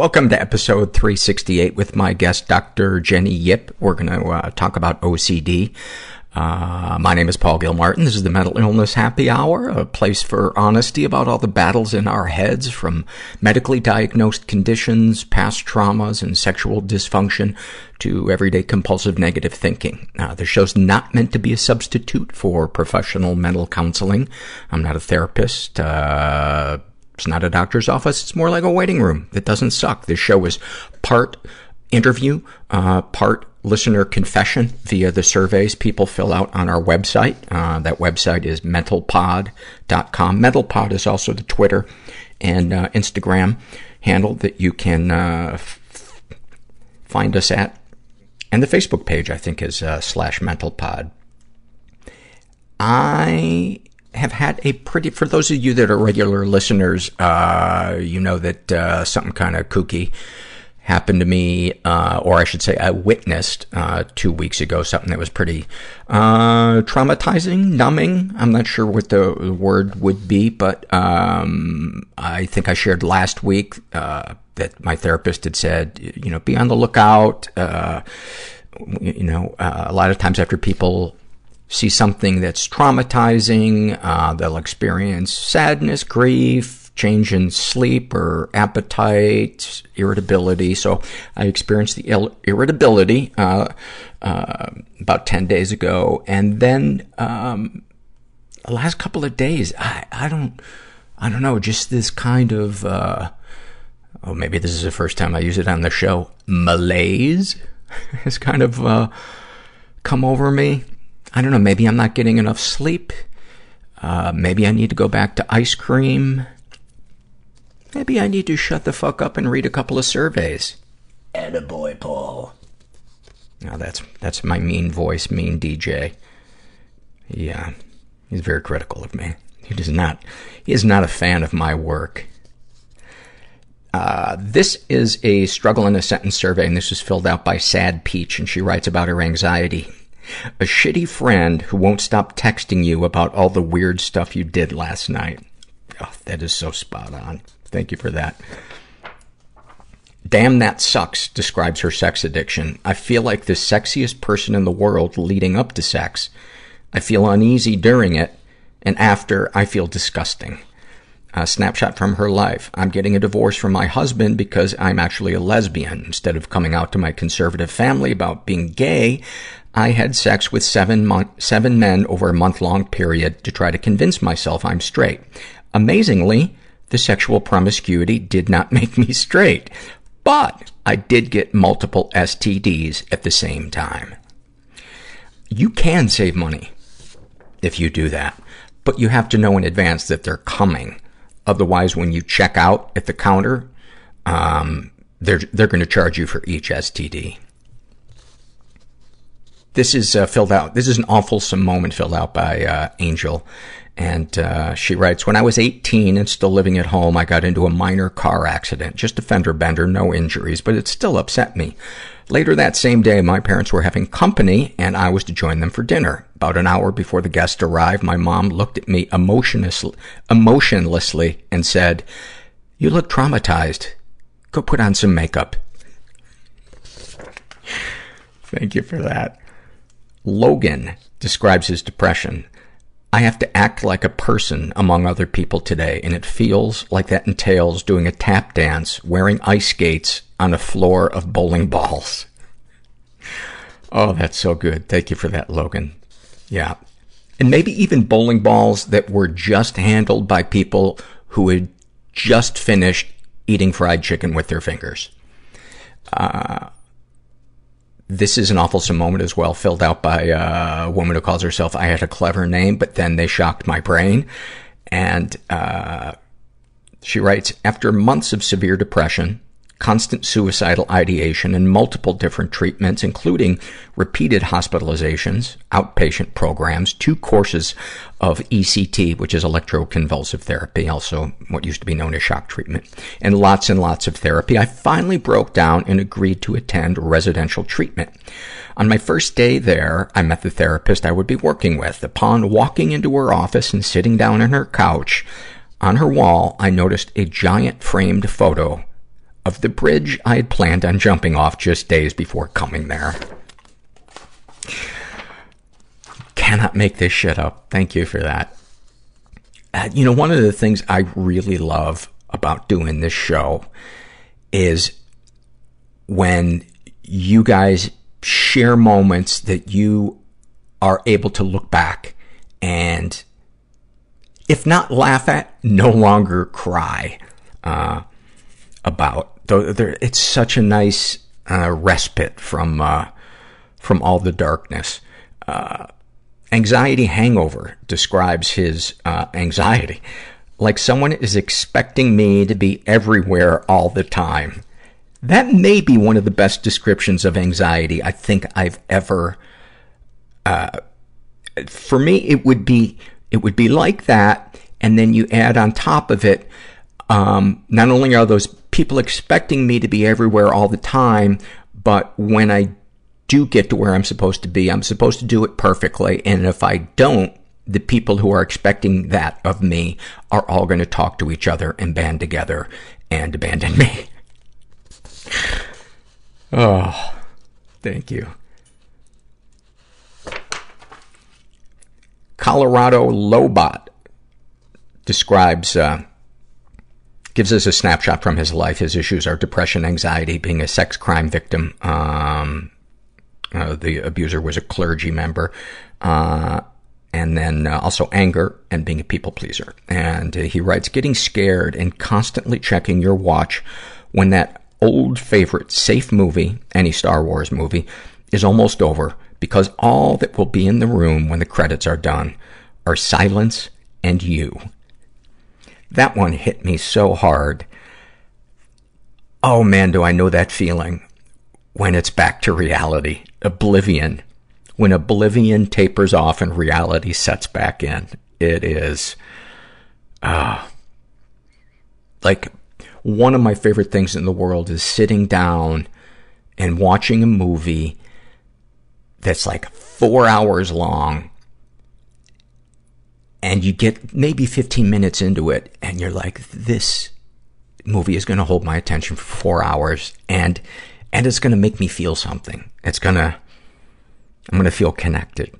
Welcome to episode 368 with my guest, Dr. Jenny Yip. We're going to uh, talk about OCD. Uh, my name is Paul Gilmartin. This is the Mental Illness Happy Hour, a place for honesty about all the battles in our heads, from medically diagnosed conditions, past traumas, and sexual dysfunction to everyday compulsive negative thinking. Uh, the show's not meant to be a substitute for professional mental counseling. I'm not a therapist. Uh, it's not a doctor's office. It's more like a waiting room that doesn't suck. This show is part interview, uh, part listener confession via the surveys people fill out on our website. Uh, that website is mentalpod.com. Mentalpod is also the Twitter and uh, Instagram handle that you can uh, f- find us at. And the Facebook page, I think, is uh, slash mentalpod. I have had a pretty, for those of you that are regular listeners, uh, you know that uh, something kind of kooky happened to me, uh, or I should say I witnessed, uh, two weeks ago, something that was pretty, uh, traumatizing, numbing. I'm not sure what the word would be, but, um, I think I shared last week, uh, that my therapist had said, you know, be on the lookout, uh, you know, uh, a lot of times after people see something that's traumatizing, uh, they'll experience sadness, grief, change in sleep or appetite, irritability. So I experienced the irritability, uh, uh, about 10 days ago. And then, um, the last couple of days, I, I don't, I don't know, just this kind of, uh, oh, maybe this is the first time I use it on the show, malaise has kind of, uh, come over me. I don't know, maybe I'm not getting enough sleep. Uh, maybe I need to go back to ice cream. Maybe I need to shut the fuck up and read a couple of surveys. Attaboy, Paul. Now that's, that's my mean voice, mean DJ. Yeah. He's very critical of me. He does not, he is not a fan of my work. Uh, this is a struggle in a sentence survey, and this was filled out by Sad Peach, and she writes about her anxiety. A shitty friend who won't stop texting you about all the weird stuff you did last night. Oh, that is so spot on. Thank you for that. Damn, that sucks, describes her sex addiction. I feel like the sexiest person in the world leading up to sex. I feel uneasy during it, and after, I feel disgusting. A snapshot from her life. I'm getting a divorce from my husband because I'm actually a lesbian. Instead of coming out to my conservative family about being gay, I had sex with seven, mon- seven men over a month-long period to try to convince myself I'm straight. Amazingly, the sexual promiscuity did not make me straight. But I did get multiple STDs at the same time. You can save money if you do that, but you have to know in advance that they're coming. Otherwise, when you check out at the counter, um, they're, they're going to charge you for each STD. This is uh, filled out. This is an awful moment filled out by uh, Angel. And uh, she writes, When I was 18 and still living at home, I got into a minor car accident. Just a fender bender, no injuries, but it still upset me. Later that same day, my parents were having company, and I was to join them for dinner. About an hour before the guests arrived, my mom looked at me emotionless, emotionlessly and said, You look traumatized. Go put on some makeup. Thank you for that. Logan describes his depression. I have to act like a person among other people today, and it feels like that entails doing a tap dance, wearing ice skates on a floor of bowling balls. Oh, that's so good. Thank you for that, Logan. Yeah. And maybe even bowling balls that were just handled by people who had just finished eating fried chicken with their fingers. Uh, this is an awful moment as well, filled out by a woman who calls herself I had a clever name, but then they shocked my brain. And uh, she writes, after months of severe depression, constant suicidal ideation, and multiple different treatments, including repeated hospitalizations, outpatient programs, two courses of ECT, which is electroconvulsive therapy, also what used to be known as shock treatment, and lots and lots of therapy, I finally broke down and agreed to attend residential treatment. On my first day there, I met the therapist I would be working with. Upon walking into her office and sitting down on her couch, on her wall, I noticed a giant framed photo of the bridge I had planned on jumping off just days before coming there. Cannot make this shit up. Thank you for that. Uh, you know, one of the things I really love about doing this show is when you guys share moments that you are able to look back and if not laugh at, no longer cry uh, about. It's such a nice uh, respite from uh, from all the darkness. Uh, anxiety hangover describes his uh, anxiety like someone is expecting me to be everywhere all the time. That may be one of the best descriptions of anxiety I think I've ever. Uh, for me, it would be it would be like that, and then you add on top of it. Um, not only are those people expecting me to be everywhere all the time, but when I do get to where I'm supposed to be, I'm supposed to do it perfectly. And if I don't, the people who are expecting that of me are all going to talk to each other and band together and abandon me. oh, thank you. Colorado Lobot describes, uh, gives us a snapshot from his life. His issues are depression, anxiety, being a sex crime victim. Um, uh, the abuser was a clergy member. Uh, and then uh, also anger and being a people pleaser. And uh, he writes, getting scared and constantly checking your watch when that old favorite safe movie, any Star Wars movie, is almost over because all that will be in the room when the credits are done are silence and you. That one hit me so hard. Oh man, do I know that feeling when it's back to reality. Oblivion when oblivion tapers off and reality sets back in. It is, uh, like one of my favorite things in the world is sitting down and watching a movie that's like four hours long and you get maybe 15 minutes into it and you're like, this movie is going to hold my attention for four hours and, and it's going to make me feel something. It's going to, I'm going to feel connected.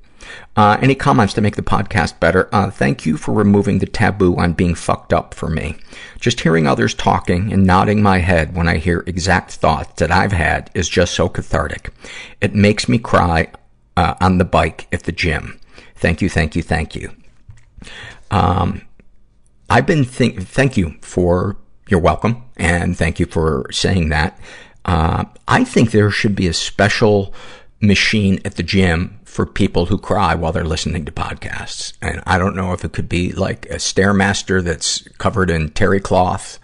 Uh, any comments to make the podcast better? Uh, thank you for removing the taboo on being fucked up for me. Just hearing others talking and nodding my head when I hear exact thoughts that I've had is just so cathartic. It makes me cry uh, on the bike at the gym. Thank you, thank you, thank you. Um, I've been think. Thank you for your welcome, and thank you for saying that. Uh, I think there should be a special machine at the gym for people who cry while they're listening to podcasts. And I don't know if it could be like a Stairmaster that's covered in terry cloth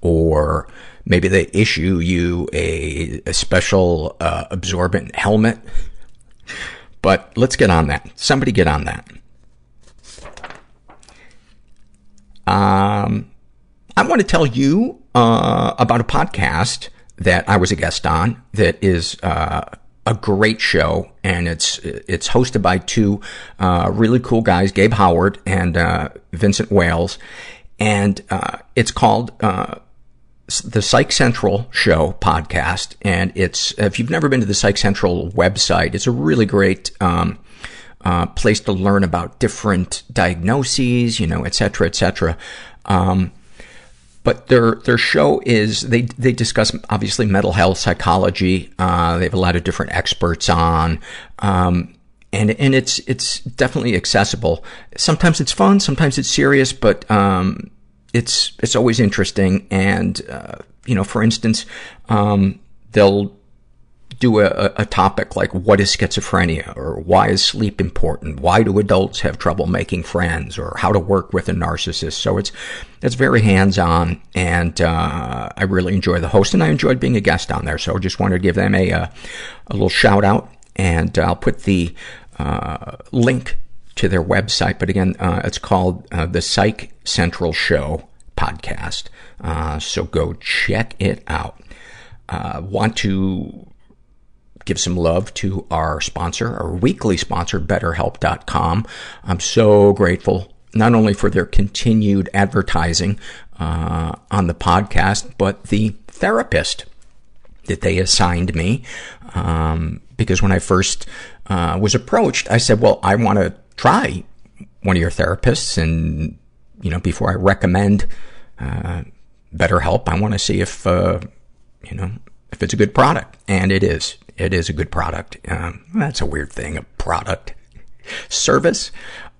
or maybe they issue you a, a special uh, absorbent helmet. But let's get on that. Somebody get on that. Um, I want to tell you uh, about a podcast that I was a guest on that is uh, a great show, and it's it's hosted by two uh, really cool guys, Gabe Howard and uh, Vincent Wales, and uh, it's called uh, the Psych Central Show podcast. And it's if you've never been to the Psych Central website, it's a really great. Um, uh, place to learn about different diagnoses, you know, et cetera, et cetera. Um, but their their show is they they discuss obviously mental health psychology uh, they have a lot of different experts on um, and and it's it's definitely accessible sometimes it's fun sometimes it's serious but um, it's it's always interesting and uh, you know for instance um, they'll do a, a topic like what is schizophrenia or why is sleep important? Why do adults have trouble making friends or how to work with a narcissist? So it's, it's very hands-on and, uh, I really enjoy the host and I enjoyed being a guest on there. So I just wanted to give them a, a, uh, a little shout out and I'll put the, uh, link to their website. But again, uh, it's called, uh, the Psych Central Show podcast. Uh, so go check it out. Uh, want to give some love to our sponsor, our weekly sponsor, BetterHelp.com. I'm so grateful not only for their continued advertising uh, on the podcast, but the therapist that they assigned me. Um, because when I first uh, was approached, I said, "Well, I want to try one of your therapists, and you know, before I recommend uh, BetterHelp, I want to see if uh, you know if it's a good product." And it is. It is a good product. Um, that's a weird thing, a product service.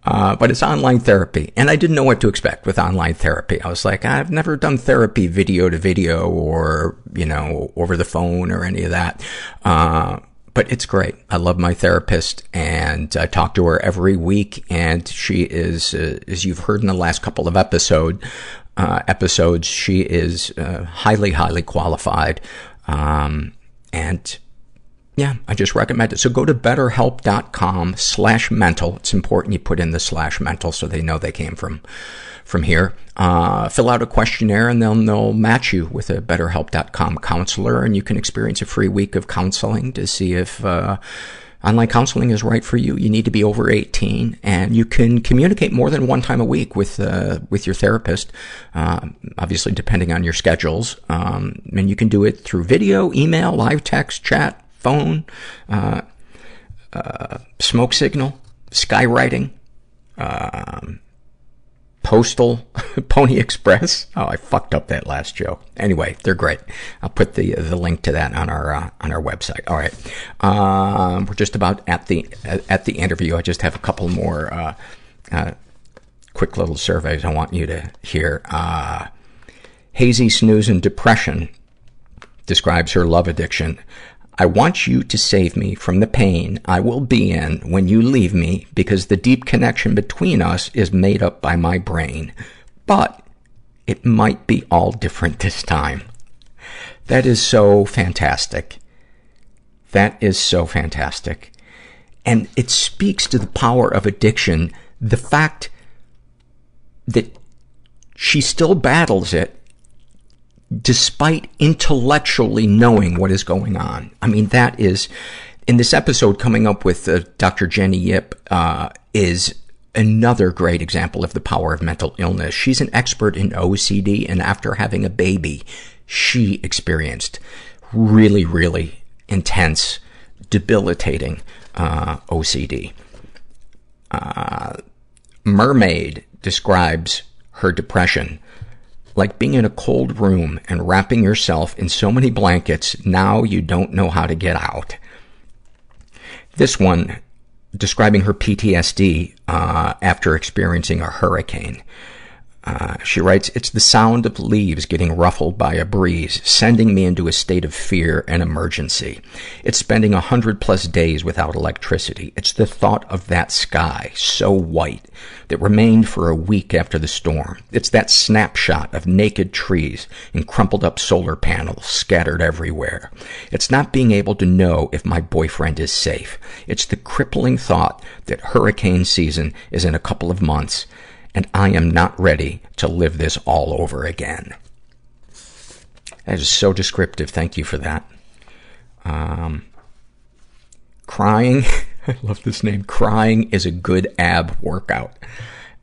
Uh, but it's online therapy. And I didn't know what to expect with online therapy. I was like, I've never done therapy video to video or, you know, over the phone or any of that. Uh, but it's great. I love my therapist and I talk to her every week and she is, uh, as you've heard in the last couple of episode, uh, episodes, she is, uh, highly, highly qualified. Um, and yeah, I just recommend it. So go to betterhelp.com slash mental. It's important you put in the slash mental so they know they came from, from here. Uh, fill out a questionnaire and then they'll match you with a betterhelp.com counselor and you can experience a free week of counseling to see if, uh, online counseling is right for you. You need to be over 18 and you can communicate more than one time a week with, uh, with your therapist. Uh, obviously depending on your schedules. Um, and you can do it through video, email, live text, chat, phone, uh, uh, smoke signal, skywriting, um, postal, Pony Express. Oh, I fucked up that last joke. Anyway, they're great. I'll put the the link to that on our uh, on our website. All right, um, we're just about at the at the interview. I just have a couple more uh, uh, quick little surveys I want you to hear. Uh, hazy snooze and depression describes her love addiction. I want you to save me from the pain I will be in when you leave me because the deep connection between us is made up by my brain. But it might be all different this time. That is so fantastic. That is so fantastic. And it speaks to the power of addiction, the fact that she still battles it despite intellectually knowing what is going on. I mean, that is, in this episode coming up with uh, Dr. Jenny Yip, uh, is another great example of the power of mental illness. She's an expert in OCD, and after having a baby, she experienced really, really intense, debilitating uh, OCD. Uh, Mermaid describes her depression like being in a cold room and wrapping yourself in so many blankets, now you don't know how to get out. This one, describing her PTSD uh, after experiencing a hurricane. Uh, she writes, It's the sound of leaves getting ruffled by a breeze, sending me into a state of fear and emergency. It's spending a hundred plus days without electricity. It's the thought of that sky, so white, that remained for a week after the storm. It's that snapshot of naked trees and crumpled up solar panels scattered everywhere. It's not being able to know if my boyfriend is safe. It's the crippling thought that hurricane season is in a couple of months and I am not ready to live this all over again. That is so descriptive. Thank you for that. Um, crying, I love this name. Crying is a good ab workout.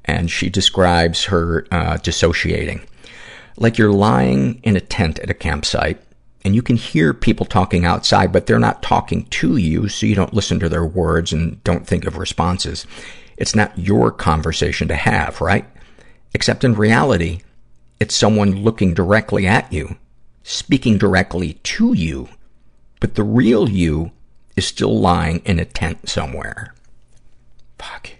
And she describes her uh, dissociating. Like you're lying in a tent at a campsite, and you can hear people talking outside, but they're not talking to you, so you don't listen to their words and don't think of responses. It's not your conversation to have, right? Except in reality, it's someone looking directly at you, speaking directly to you, but the real you is still lying in a tent somewhere. Fuck.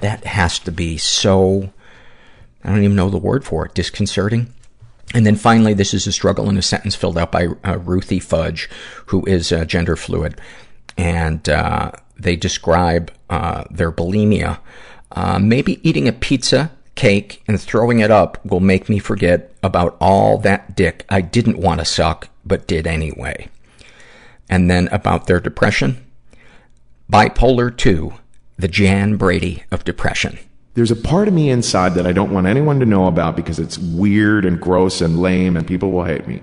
That has to be so, I don't even know the word for it, disconcerting. And then finally, this is a struggle in a sentence filled out by uh, Ruthie Fudge, who is uh, gender fluid. And, uh, they describe uh, their bulimia. Uh, maybe eating a pizza, cake, and throwing it up will make me forget about all that dick I didn't want to suck, but did anyway. And then about their depression. Bipolar 2, the Jan Brady of depression. There's a part of me inside that I don't want anyone to know about because it's weird and gross and lame and people will hate me.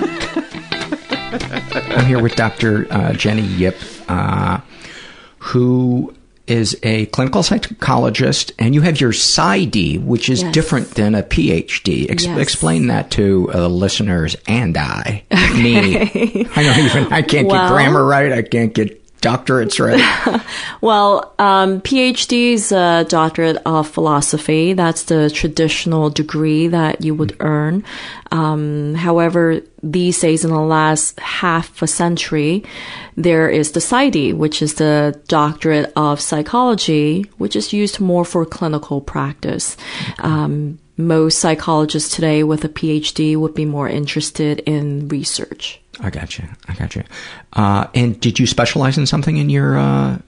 I'm here with Dr. Uh, Jenny Yip, uh, who is a clinical psychologist, and you have your PsyD, which is yes. different than a PhD. Ex- yes. Explain that to uh, listeners and I, okay. me. I don't even. I can't well, get grammar right. I can't get doctorates, right? well, um, PhD is a doctorate of philosophy. That's the traditional degree that you would earn. Um, however, these days, in the last half a century, there is the PsyD, which is the doctorate of psychology, which is used more for clinical practice. Um, most psychologists today with a PhD would be more interested in research. I got you. I got you. Uh, and did you specialize in something in your uh,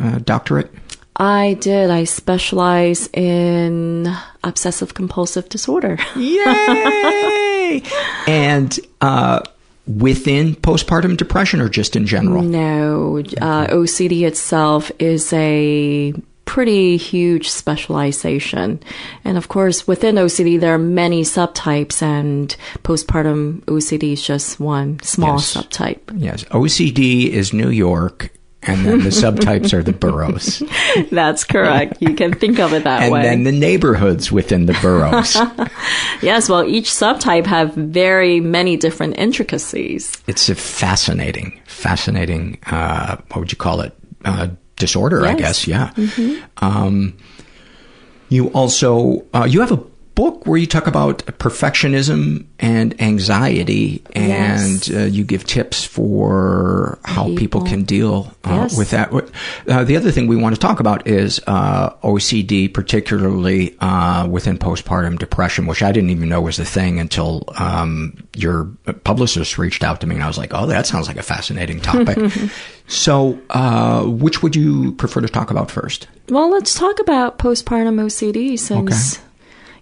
uh, doctorate? I did. I specialize in obsessive compulsive disorder. Yay! and uh, within postpartum depression or just in general? No. Uh, OCD itself is a pretty huge specialization. And of course, within OCD, there are many subtypes, and postpartum OCD is just one small yes. subtype. Yes. OCD is New York. And then the subtypes are the boroughs. That's correct. You can think of it that and way. And then the neighborhoods within the boroughs. yes, well, each subtype have very many different intricacies. It's a fascinating, fascinating, uh, what would you call it? Uh, disorder, yes. I guess. Yeah. Mm-hmm. Um, you also uh, you have a book where you talk about perfectionism and anxiety, and yes. uh, you give tips for how people, people can deal uh, yes. with that. Uh, the other thing we want to talk about is uh, OCD, particularly uh, within postpartum depression, which I didn't even know was a thing until um, your publicist reached out to me, and I was like, "Oh, that sounds like a fascinating topic." so, uh, which would you prefer to talk about first? Well, let's talk about postpartum OCD since. Okay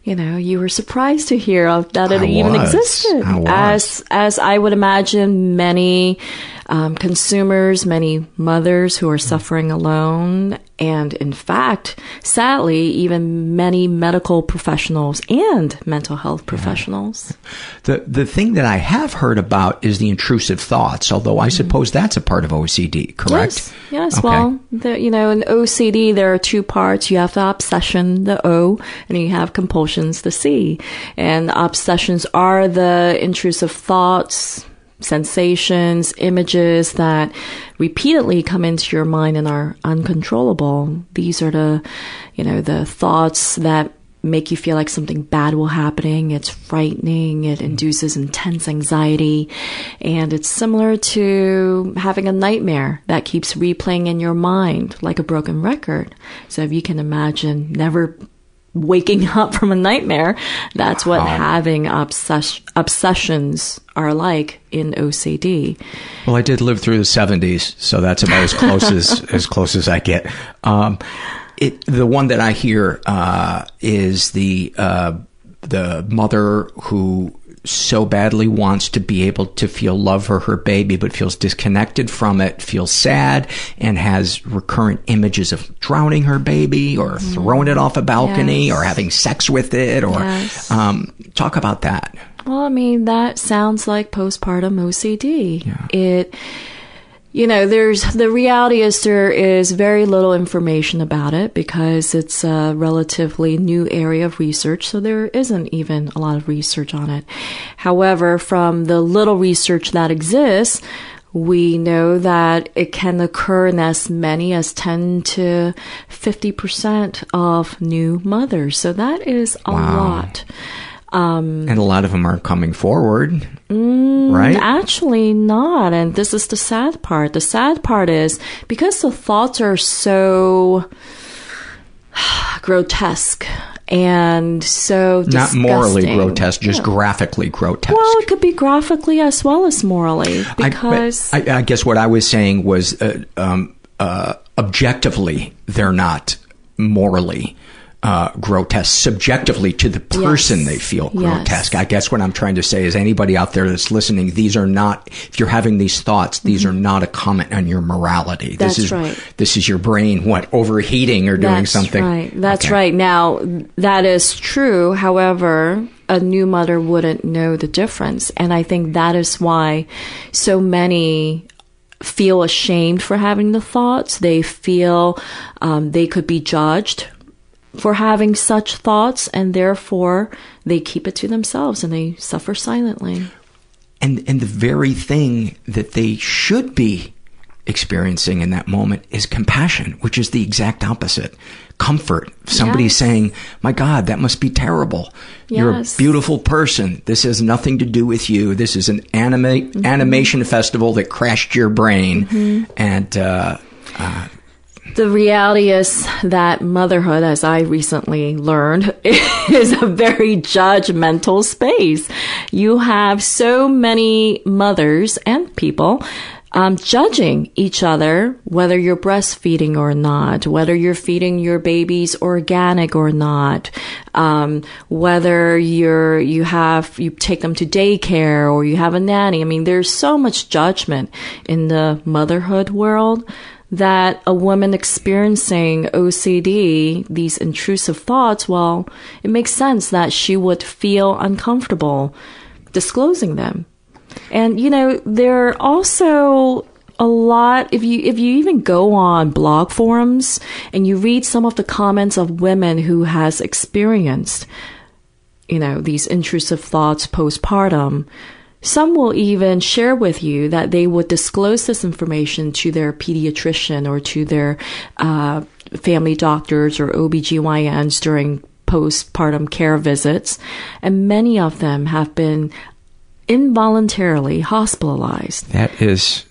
you know, you were surprised to hear of that it I even was. existed. As as I would imagine many um, consumers, many mothers who are suffering alone, and in fact, sadly, even many medical professionals and mental health professionals. The the thing that I have heard about is the intrusive thoughts, although I mm-hmm. suppose that's a part of OCD, correct? Yes, yes. Okay. Well, the, you know, in OCD, there are two parts. You have the obsession, the O, and you have compulsions, the C. And obsessions are the intrusive thoughts, sensations, images that repeatedly come into your mind and are uncontrollable. These are the, you know, the thoughts that make you feel like something bad will happening. It's frightening. It hmm. induces intense anxiety. And it's similar to having a nightmare that keeps replaying in your mind like a broken record. So if you can imagine never waking up from a nightmare. That's what having obsess- obsessions are like in OCD. Well, I did live through the 70s, so that's about as close as, as close as I get. Um, it, the one that I hear, uh, is the, uh, the mother who so badly wants to be able to feel love for her baby, but feels disconnected from it, feels sad, and has recurrent images of drowning her baby or mm. throwing it off a balcony yes. or having sex with it or yes. um, talk about that. Well, I mean, that sounds like postpartum OCD. Yeah. It you know, there's the reality is there is very little information about it because it's a relatively new area of research, so there isn't even a lot of research on it. However, from the little research that exists, We know that it can occur in as many as 10 to 50% of new mothers. So that is a Wow. lot. Um, And a lot of them aren't coming forward, Mm, right? Actually, not. And this is the sad part. The sad part is because the thoughts are so grotesque and so Not morally grotesque, just Yeah. graphically grotesque. Well, it could be graphically as well as morally I- because I, I, guess what I was saying was uh, um, uh, objectively, they're not morally uh, grotesque. Subjectively, to the person, Yes. they feel Yes. grotesque. I guess what I'm trying to say is anybody out there that's listening, these are not, if you're having these thoughts, these are not a comment on your morality. Mm-hmm. That's this is, right. This is your brain, what, overheating or doing That's something. Right. That's Okay. right. Now, that is true. However, a new mother wouldn't know the difference. And I think that is why so many feel ashamed for having the thoughts. They feel um, they could be judged for having such thoughts, and therefore they keep it to themselves and they suffer silently. and and the very thing that they should be experiencing in that moment is compassion which is the exact opposite. Comfort. Somebody Yes. saying my god that must be terrible. You're a beautiful person. This has nothing to do with you. This is an anime Mm-hmm. animation festival that crashed your brain. And uh The reality is that motherhood, as I recently learned, is a very judgmental space. You have so many mothers and people um, judging each other, whether you're breastfeeding or not, whether you're feeding your babies organic or not, um, whether you're you have you take them to daycare or you have a nanny. I mean, there's so much judgment in the motherhood world that a woman experiencing OCD, these intrusive thoughts, well, it makes sense that she would feel uncomfortable disclosing them. And you know, there are also a lot if you if you even go on blog forums and you read some of the comments of women who has experienced you know, these intrusive thoughts postpartum, some will even share with you that they would disclose this information to their pediatrician or to their uh, family doctors or OBGYNs during postpartum care visits. And many of them have been involuntarily hospitalized that is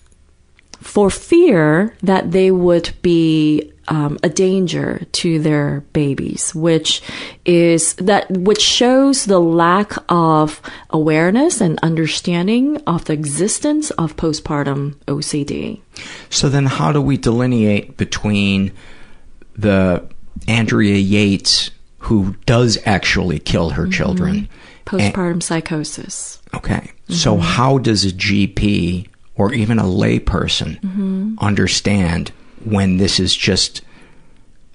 for fear that they would be um, a danger to their babies, which is that which shows the lack of awareness and understanding of the existence of postpartum OCD. So then, how do we delineate between the Andrea Yates who does actually kill her children? Postpartum psychosis. Okay. So how does a GP or even a layperson understand when this is just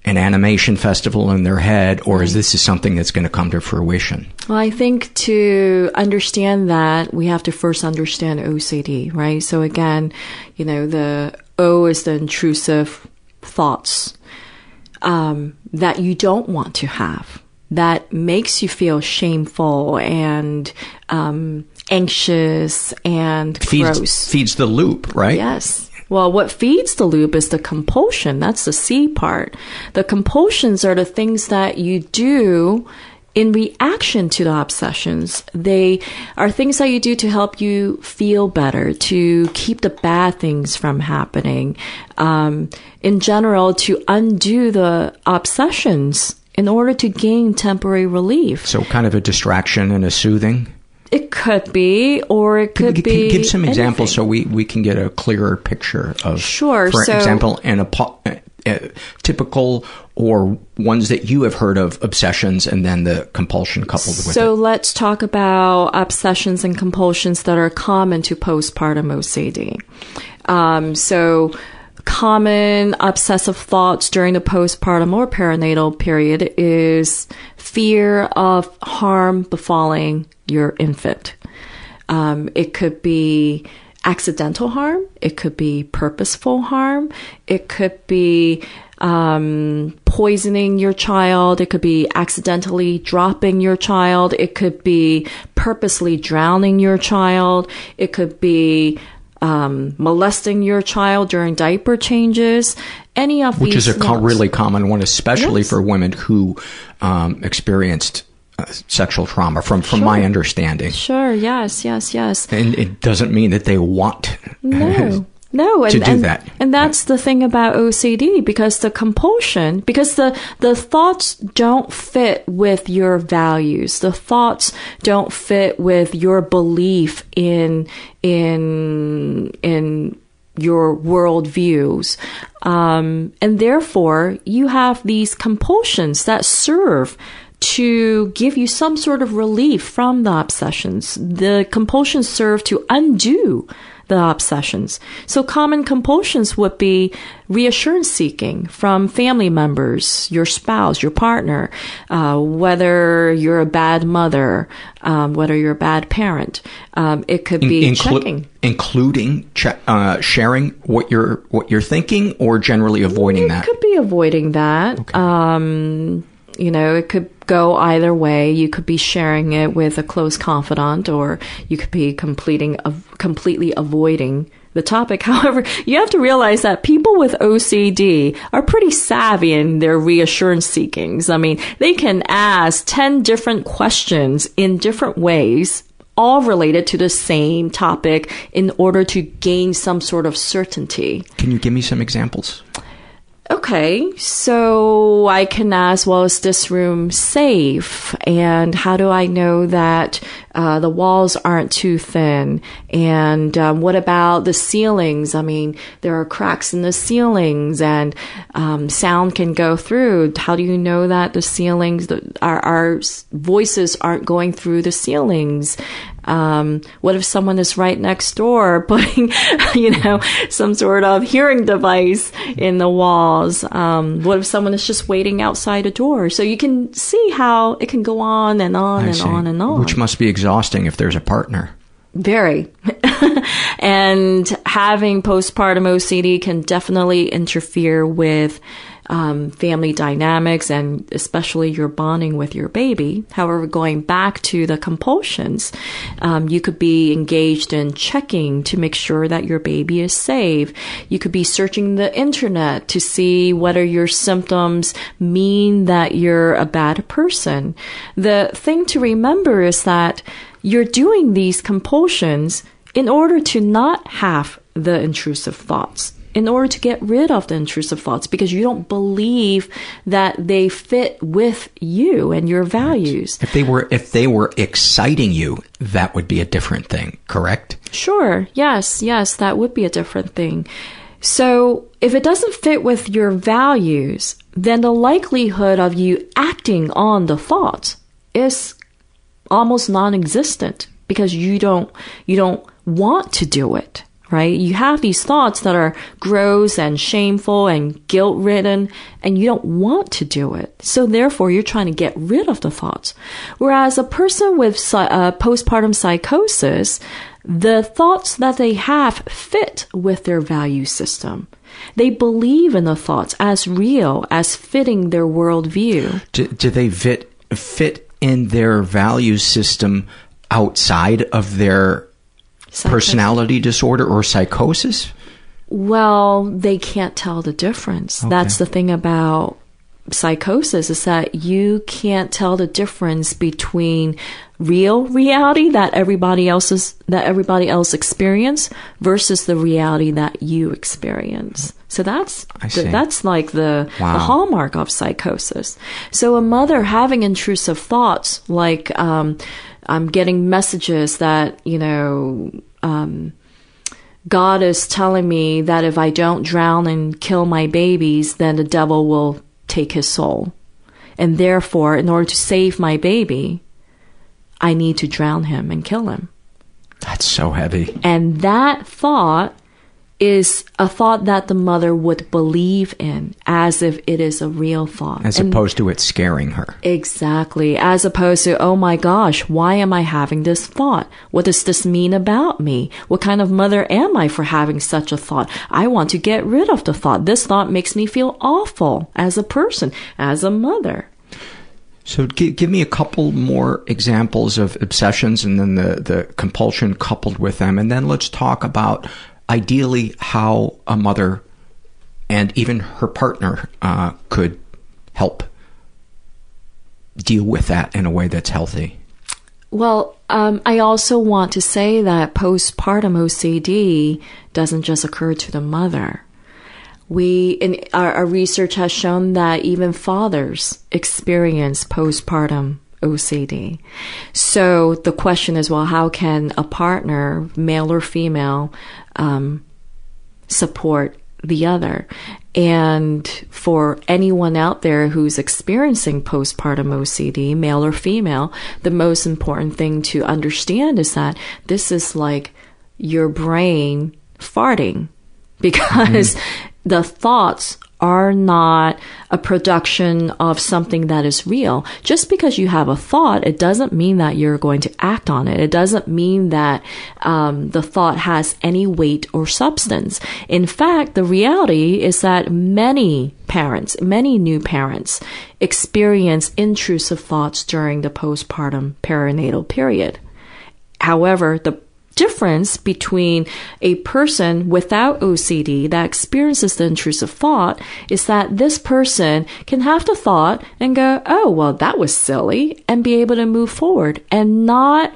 an animation festival in their head or is this is something that's going to come to fruition? Well, I think to understand that, we have to first understand OCD, right? So again, you know, the O is the intrusive thoughts um, that you don't want to have, that makes you feel shameful and um, anxious and Feeds, gross. feeds the loop, right? Yes. Well, what feeds the loop is the compulsion. That's the C part. The compulsions are the things that you do in reaction to the obsessions. They are things that you do to help you feel better, to keep the bad things from happening. Um, in general, to undo the obsessions in order to gain temporary relief. So kind of a distraction and a soothing. It could be, or it could be. Give some examples anything. so we, we can get a clearer picture of, Sure, for so- example, an a, uh, uh, typical or ones that you have heard of obsessions and then the compulsion coupled with So it. let's talk about obsessions and compulsions that are common to postpartum OCD. Um, so common obsessive thoughts during the postpartum or perinatal period is fear of harm befalling your infant. Um, it could be accidental harm. It could be purposeful harm. It could be um, poisoning your child. It could be accidentally dropping your child. It could be purposely drowning your child. It could be um, molesting your child during diaper changes, any of Which these is a really common one, especially Yes. for women who um, experienced uh, sexual trauma, from, from my understanding. Sure, yes, yes, yes. And it doesn't mean that they want No. No, and, to do and, that. and that's the thing about OCD because the compulsion, because the the thoughts don't fit with your values. The thoughts don't fit with your belief in in in your world views. Um, and therefore, you have these compulsions that serve to give you some sort of relief from the obsessions. The compulsions serve to undo the obsessions. So common compulsions would be reassurance seeking from family members, your spouse, your partner, uh, whether you're a bad mother, um, whether you're a bad parent. Um, it could be In- inclu- checking. including che- uh, sharing what you're what you're thinking, or generally avoiding that. could be avoiding that. Um, you know, it could go either way. You could be sharing it with a close confidant, or you could be completing, completely avoiding the topic. However, you have to realize that people with OCD are pretty savvy in their reassurance seekings. I mean, they can ask 10 different questions in different ways all related to the same topic in order to gain some sort of certainty. Can you give me some examples? Okay, so I can ask, well, is this room safe? And how do I know that uh, the walls aren't too thin? And um, what about the ceilings? I mean, there are cracks in the ceilings, and um, sound can go through. How do you know that the ceilings, the, our, our voices aren't going through the ceilings? Um, what if someone is right next door putting, you know, some sort of hearing device in the walls? Um, what if someone is just waiting outside a door? So you can see how it can go on and on I and see. on and on. Which must be exhausting if there's a partner. Very. and having postpartum OCD can definitely interfere with um, family dynamics and especially your bonding with your baby. However, going back to the compulsions, um, you could be engaged in checking to make sure that your baby is safe. You could be searching the internet to see whether your symptoms mean that you're a bad person. The thing to remember is that you're doing these compulsions in order to not have the intrusive thoughts, in order to get rid of the intrusive thoughts, because you don't believe that they fit with you and your values. If they were if they were exciting you, that would be a different thing, correct? Sure, yes, yes, that would be a different thing. So, if it doesn't fit with your values, then the likelihood of you acting on the thought is almost non-existent because you don't you don't want to do it right? You have these thoughts that are gross and shameful and guilt-ridden and you don't want to do it. So therefore you're trying to get rid of the thoughts. Whereas a person with uh, postpartum psychosis the thoughts that they have fit with their value system. They believe in the thoughts as real as fitting their worldview. Do, do they fit fit in their value system outside of their personality disorder or psychosis? Well, they can't tell the difference. That's the thing about psychosis is that you can't tell the difference between real reality that everybody else is that everybody else experience versus the reality that you experience. So that's that's like the, Wow. the hallmark of psychosis. So a mother having intrusive thoughts like um, I'm getting messages that you know um, God is telling me that if I don't drown and kill my babies, then the devil will take his soul. And therefore, in order to save my baby, I need to drown him and kill him. That's so heavy. And that thought is a thought that the mother would believe in as if it is a real thought. As And- opposed to it scaring her. Exactly. As opposed to, oh my gosh, why am I having this thought? What does this mean about me? What kind of mother am I for having such a thought? I want to get rid of the thought. This thought makes me feel awful as a person, as a mother. So give, give me a couple more examples of obsessions and then the, the compulsion coupled with them. And then let's talk about ideally how a mother and even her partner uh, could help deal with that in a way that's healthy. Well, um, I also want to say that postpartum OCD doesn't just occur to the mother. We, in our, our research has shown that even fathers experience postpartum OCD. So the question is, well, how can a partner, male or female, um, support the other? And for anyone out there who's experiencing postpartum OCD, male or female, the most important thing to understand is that this is like your brain farting because the thoughts are not a production of something that is real. Just because you have a thought, it doesn't mean that you're going to act on it. It doesn't mean that um, the thought has any weight or substance. In fact, the reality is that many parents, many new parents, experience intrusive thoughts during the postpartum perinatal period. However, the difference between a person without OCD that experiences the intrusive thought is that this person can have the thought and go, oh, well, that was silly, and be able to move forward and not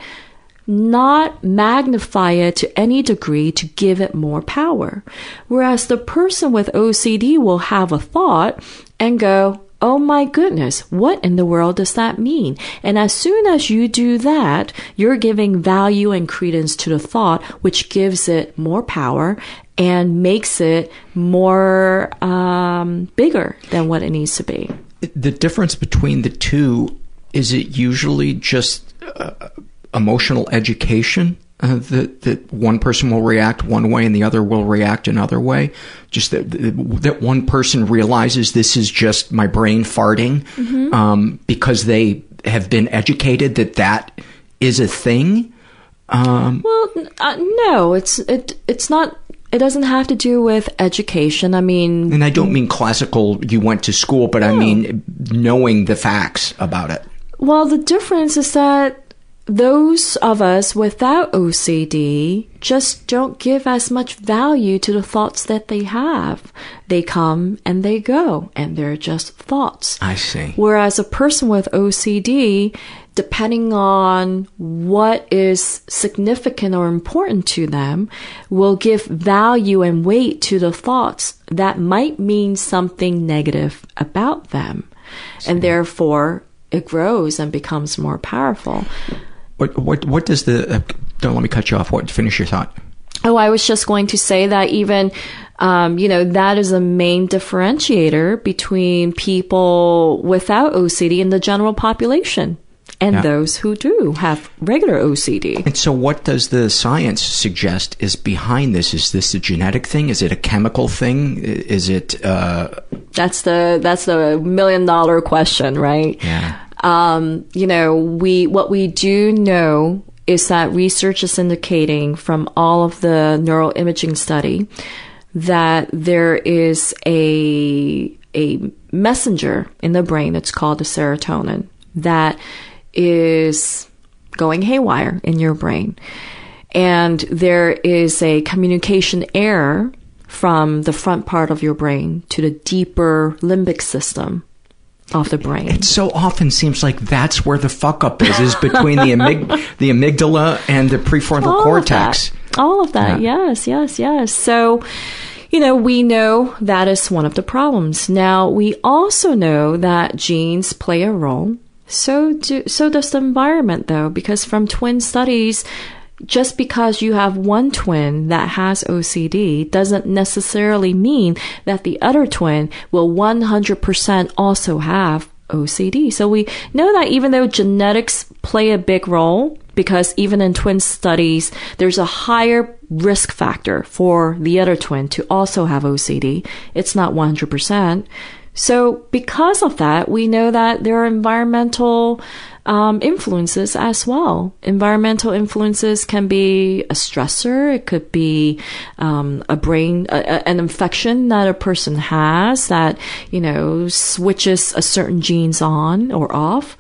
not magnify it to any degree to give it more power. Whereas the person with OCD will have a thought and go, Oh my goodness, what in the world does that mean? And as soon as you do that, you're giving value and credence to the thought, which gives it more power and makes it more um, bigger than what it needs to be. The difference between the two is it usually just uh, emotional education uh, that that one person will react one way and the other will react another way. Just that that one person realizes this is just my brain farting Mhm. um, because they have been educated that that is a thing. Um, Well, uh, no, it's it it's not. It doesn't have to do with education. I mean, and I don't mean classical. You went to school, but I mean knowing the facts about it. Well, the difference is that those of us without OCD just don't give as much value to the thoughts that they have. They come and they go, and they're just thoughts. I see. Whereas a person with OCD, depending on what is significant or important to them, will give value and weight to the thoughts that might mean something negative about them. And therefore, it grows and becomes more powerful. What what what does the? Uh, don't let me cut you off. What finish your thought? Oh, I was just going to say that even, um, you know, that is a main differentiator between people without OCD and the general population and Yeah. those who do have regular OCD. And so, what does the science suggest is behind this? Is this a genetic thing? Is it a chemical thing? Is it? Uh, That's the that's the million dollar question, right? yeah. Um, you know, we what we do know is that research is indicating from all of the neural imaging study that there is a a messenger in the brain that's called the serotonin that is going haywire in your brain. And there is a communication error from the front part of your brain to the deeper limbic system of the brain. It so often seems like that's where the fuck up is, is between the, amyg- the amygdala and the prefrontal All cortex. that. All of that. Yes, yes, yes. So, you know, we know that is one of the problems. Now, we also know that genes play a role. So do, so does the environment though, because from twin studies, just because you have one twin that has OCD doesn't necessarily mean that the other twin will 100% also have OCD. So we know that even though genetics play a big role, because even in twin studies, there's a higher risk factor for the other twin to also have OCD. It's not 100%. So because of that, we know that there are environmental um, influences as well. Environmental influences can be a stressor. It could be um, a brain, a, a- an infection that a person has that you know switches a certain genes on or off.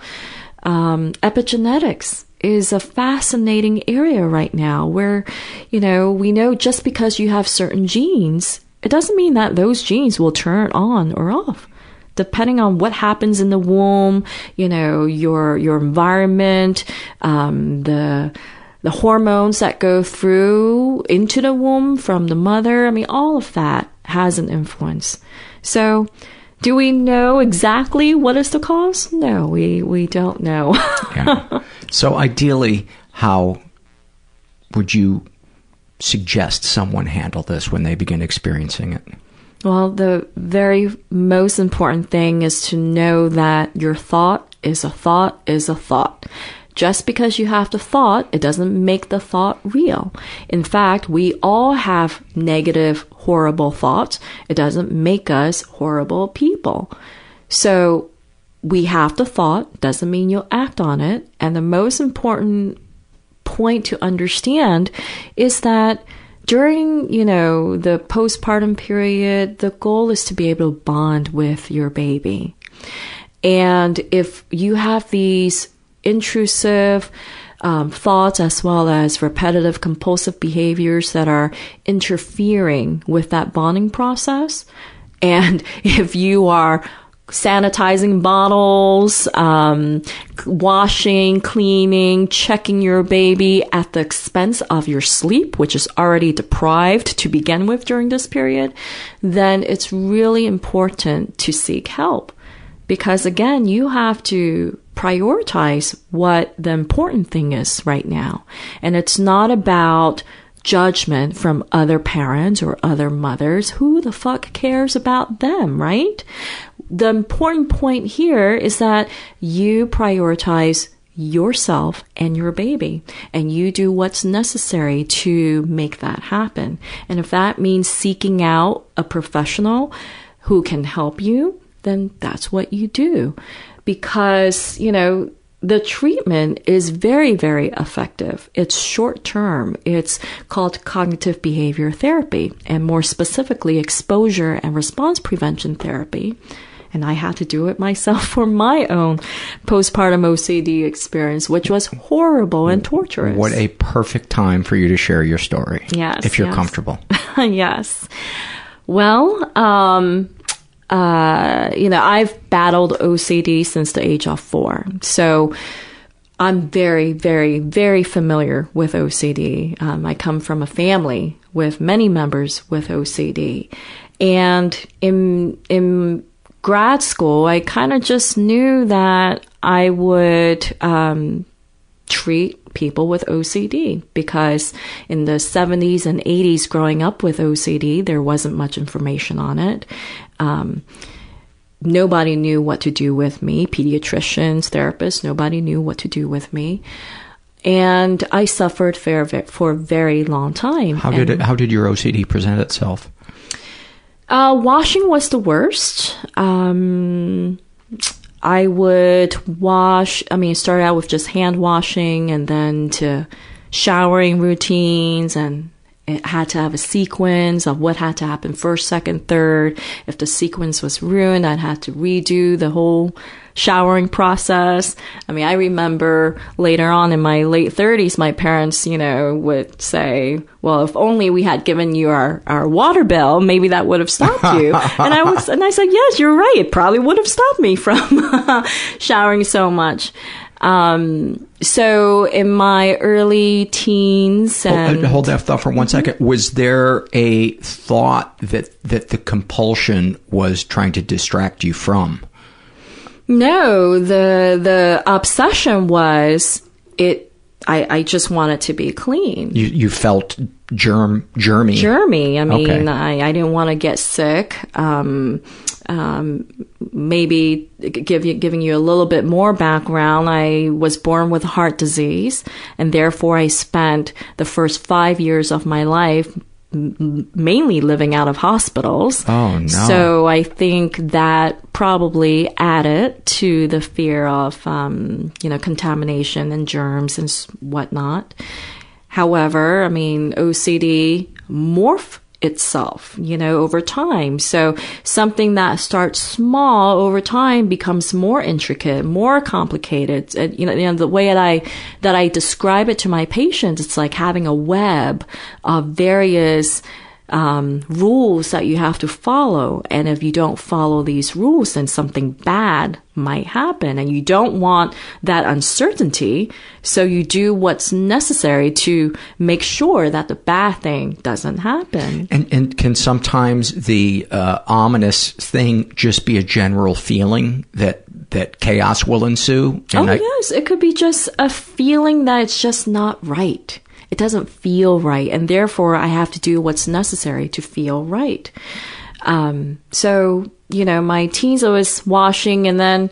Um, epigenetics is a fascinating area right now where, you know, we know just because you have certain genes, it doesn't mean that those genes will turn on or off. Depending on what happens in the womb, you know, your your environment, um, the the hormones that go through into the womb from the mother, I mean, all of that has an influence. So, do we know exactly what is the cause? No, we, we don't know. yeah. So, ideally, how would you suggest someone handle this when they begin experiencing it? Well, the very most important thing is to know that your thought is a thought is a thought. Just because you have the thought, it doesn't make the thought real. In fact, we all have negative, horrible thoughts. It doesn't make us horrible people. So we have the thought, doesn't mean you'll act on it. And the most important point to understand is that during, you know, the postpartum period, the goal is to be able to bond with your baby. And if you have these intrusive um, thoughts as well as repetitive compulsive behaviors that are interfering with that bonding process. And if you are sanitizing bottles, um, washing, cleaning, checking your baby at the expense of your sleep, which is already deprived to begin with during this period, then it's really important to seek help. Because again, you have to prioritize what the important thing is right now. And it's not about judgment from other parents or other mothers. Who the fuck cares about them, right? The important point here is that you prioritize yourself and your baby and you do what's necessary to make that happen. And if that means seeking out a professional who can help you, then that's what you do. Because, you know, the treatment is very, very effective. It's short term. It's called cognitive behavior therapy, and more specifically, exposure and response prevention therapy. And I had to do it myself for my own postpartum OCD experience, which was horrible and torturous. What a perfect time for you to share your story. Yes. If you're yes. comfortable. yes. Well, um, uh, you know, I've battled OCD since the age of four. So I'm very, very, very familiar with OCD. Um, I come from a family with many members with OCD. And in, in grad school, I kind of just knew that I would, um, treat people with OCD because in the 70s and 80s, growing up with OCD, there wasn't much information on it. Um, nobody knew what to do with me, pediatricians, therapists, nobody knew what to do with me. And I suffered for, for a very long time. How did it, how did your OCD present itself? Uh, washing was the worst. Um, I would wash, I mean, start out with just hand washing and then to showering routines and it had to have a sequence of what had to happen first, second, third. If the sequence was ruined, I'd have to redo the whole showering process. I mean, I remember later on in my late 30s, my parents, you know, would say, well, if only we had given you our, our water bill, maybe that would have stopped you. and I was, and I said, yes, you're right. It probably would have stopped me from showering so much. Um, so in my early teens and hold, hold that thought for one second. Was there a thought that that the compulsion was trying to distract you from? No, the the obsession was it. I, I just wanted to be clean. You you felt germ germy. Germy. I mean, Okay. I, I didn't want to get sick. Um, um, maybe give you, giving you a little bit more background. I was born with heart disease, and therefore I spent the first five years of my life m- mainly living out of hospitals. Oh, no. So I think that probably added to the fear of, um, you know, contamination and germs and whatnot. However, I mean, OCD morph itself, you know, over time. So something that starts small over time becomes more intricate, more complicated. And, you know, you know, the way that I, that I describe it to my patients, it's like having a web of various um, rules that you have to follow. And if you don't follow these rules, then something bad might happen. And you don't want that uncertainty. So you do what's necessary to make sure that the bad thing doesn't happen. And, and can sometimes the uh, ominous thing just be a general feeling that that chaos will ensue? oh, I- yes. It could be just a feeling that it's just not right. It doesn't feel right. And therefore, I have to do what's necessary to feel right. Um, so, you know, my teens, I was washing and then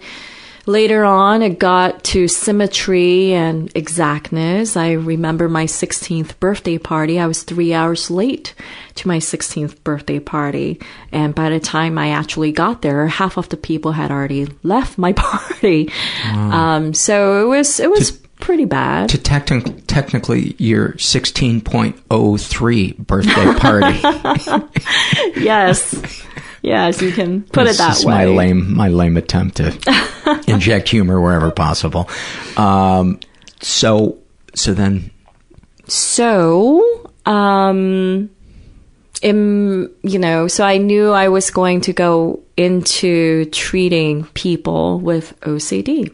later on it got to symmetry and exactness. I remember my 16th birthday party. I was three hours late to my 16th birthday party. And by the time I actually got there, half of the people had already left my party. Um, so it was, it was pretty bad. to techni- technically your 16.03 birthday party. yes. Yes, you can put it that is way. my lame, my lame attempt to inject humor wherever possible. Um, so, so then, So, um, im, you know, so I knew I was going to go into treating people with OCD.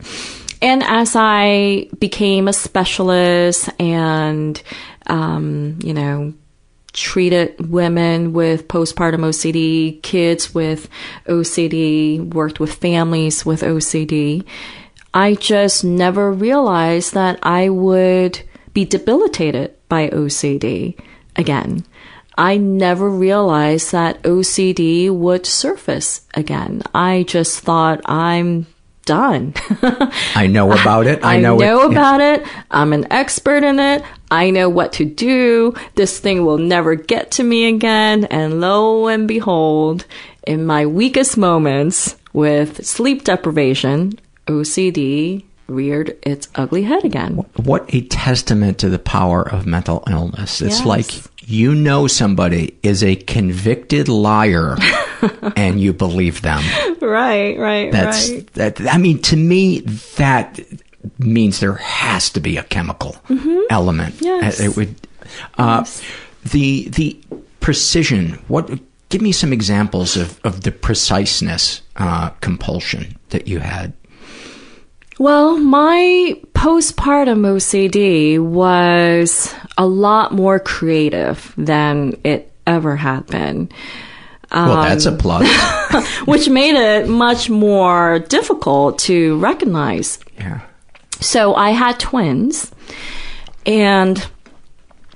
And as I became a specialist and, um, you know, treated women with postpartum OCD, kids with OCD, worked with families with OCD, I just never realized that I would be debilitated by OCD again. I never realized that OCD would surface again. I just thought I'm done. I know about it. I, I know, know, it. about it. I'm an expert in it. I know what to do. This thing will never get to me again. And lo and behold, in my weakest moments with sleep deprivation, OCD reared its ugly head again. What a testament to the power of mental illness. It's Yes. like you know somebody is a convicted liar and you believe them. Right, right, That's right. that. I mean, to me, that means there has to be a chemical element. Mm-hmm. Yes. It would. Uh, The the precision. What? Give me some examples of of the preciseness uh, compulsion that you had. Well, my postpartum OCD was a lot more creative than it ever had been. well, that's a Um, plus. which made it much more difficult to recognize. Yeah. So I had twins, and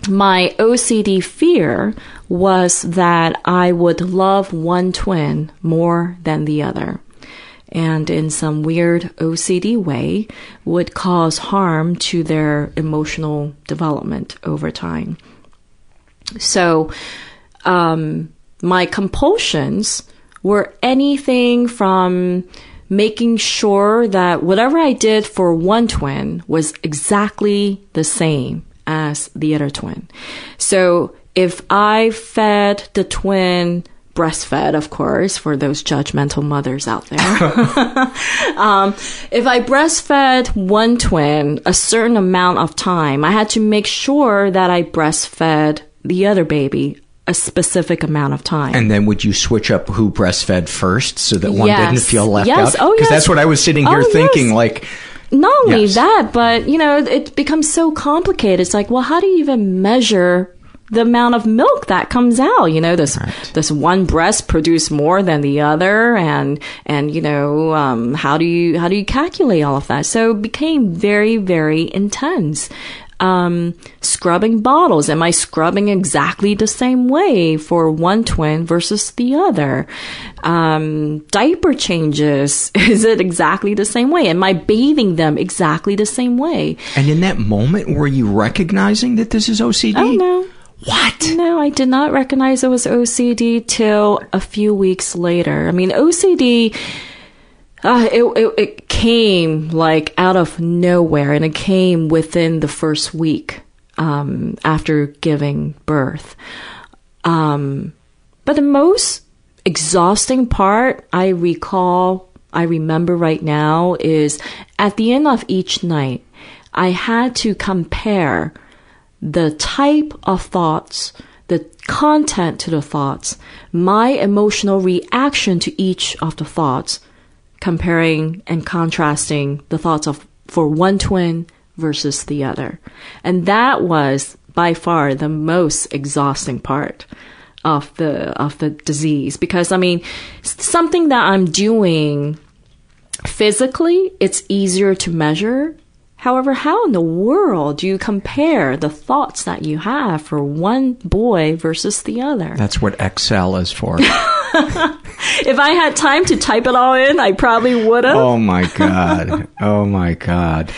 my OCD fear was that I would love one twin more than the other. And in some weird OCD way, would cause harm to their emotional development over time. So, um, my compulsions were anything from making sure that whatever I did for one twin was exactly the same as the other twin. So if I fed the twin breastfed, of course, for those judgmental mothers out there. um, if I breastfed one twin a certain amount of time, I had to make sure that I breastfed the other baby a specific amount of time. And then would you switch up who breastfed first so that one Yes. didn't feel left Yes. out? Oh, Because yes. that's what I was sitting here Oh, thinking. yes. Like, Not only Yes. that, but you know, it becomes so complicated. It's like, well, how do you even measure the amount of milk that comes out? You know, does does one breast produce more than the other, and and you know, um, how do you how do you calculate all of that? So it became very very intense. Um, scrubbing bottles. Am I scrubbing exactly the same way for one twin versus the other? Um, diaper changes. Is it exactly the same way? Am I bathing them exactly the same way? and in that moment, were you recognizing that this is OCD? Oh no. What? No, I did not recognize it was OCD till a few weeks later. I mean, OCD, uh, it, it, it came like out of nowhere and it came within the first week um, after giving birth. Um, but the most exhausting part I recall, I remember right now is at the end of each night, I had to compare the type of thoughts, the content to the thoughts, my emotional reaction to each of the thoughts, comparing and contrasting the thoughts of for one twin versus the other. And that was by far the most exhausting part of the of the disease because I mean something that I'm doing physically it's easier to measure However, how in the world do you compare the thoughts that you have for one boy versus the other? That's what Excel is for. if I had time to type it all in, I probably would have. oh my god. Oh my god.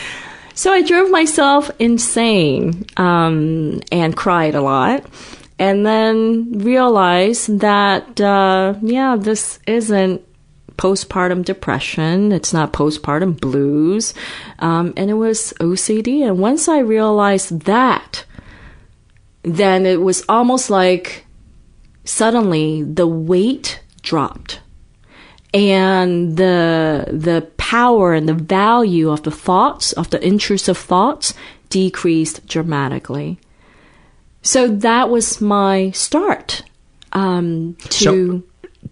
So I drove myself insane um, and cried a lot. And then realized that, uh, yeah, this isn't postpartum depression. It's not postpartum blues. Um, and it was OCD. And once I realized that, then it was almost like suddenly the weight dropped and the the power and the value of the thoughts of the intrusive thoughts decreased dramatically so that was my start um, to So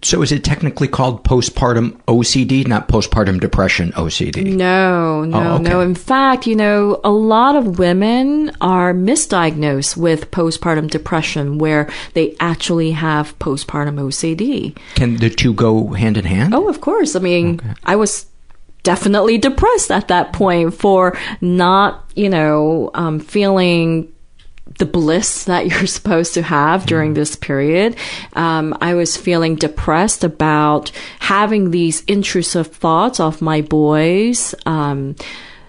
is it technically called postpartum OCD, not postpartum depression OCD? No, no, Oh, okay. no. In fact, you know, a lot of women are misdiagnosed with postpartum depression where they actually have postpartum OCD. Can the two go hand in hand? Oh, of course. I mean, I was definitely depressed at that point for not, you know, um, feeling the bliss that you're supposed to have during this period. Um, I was feeling depressed about having these intrusive thoughts of my boys, um,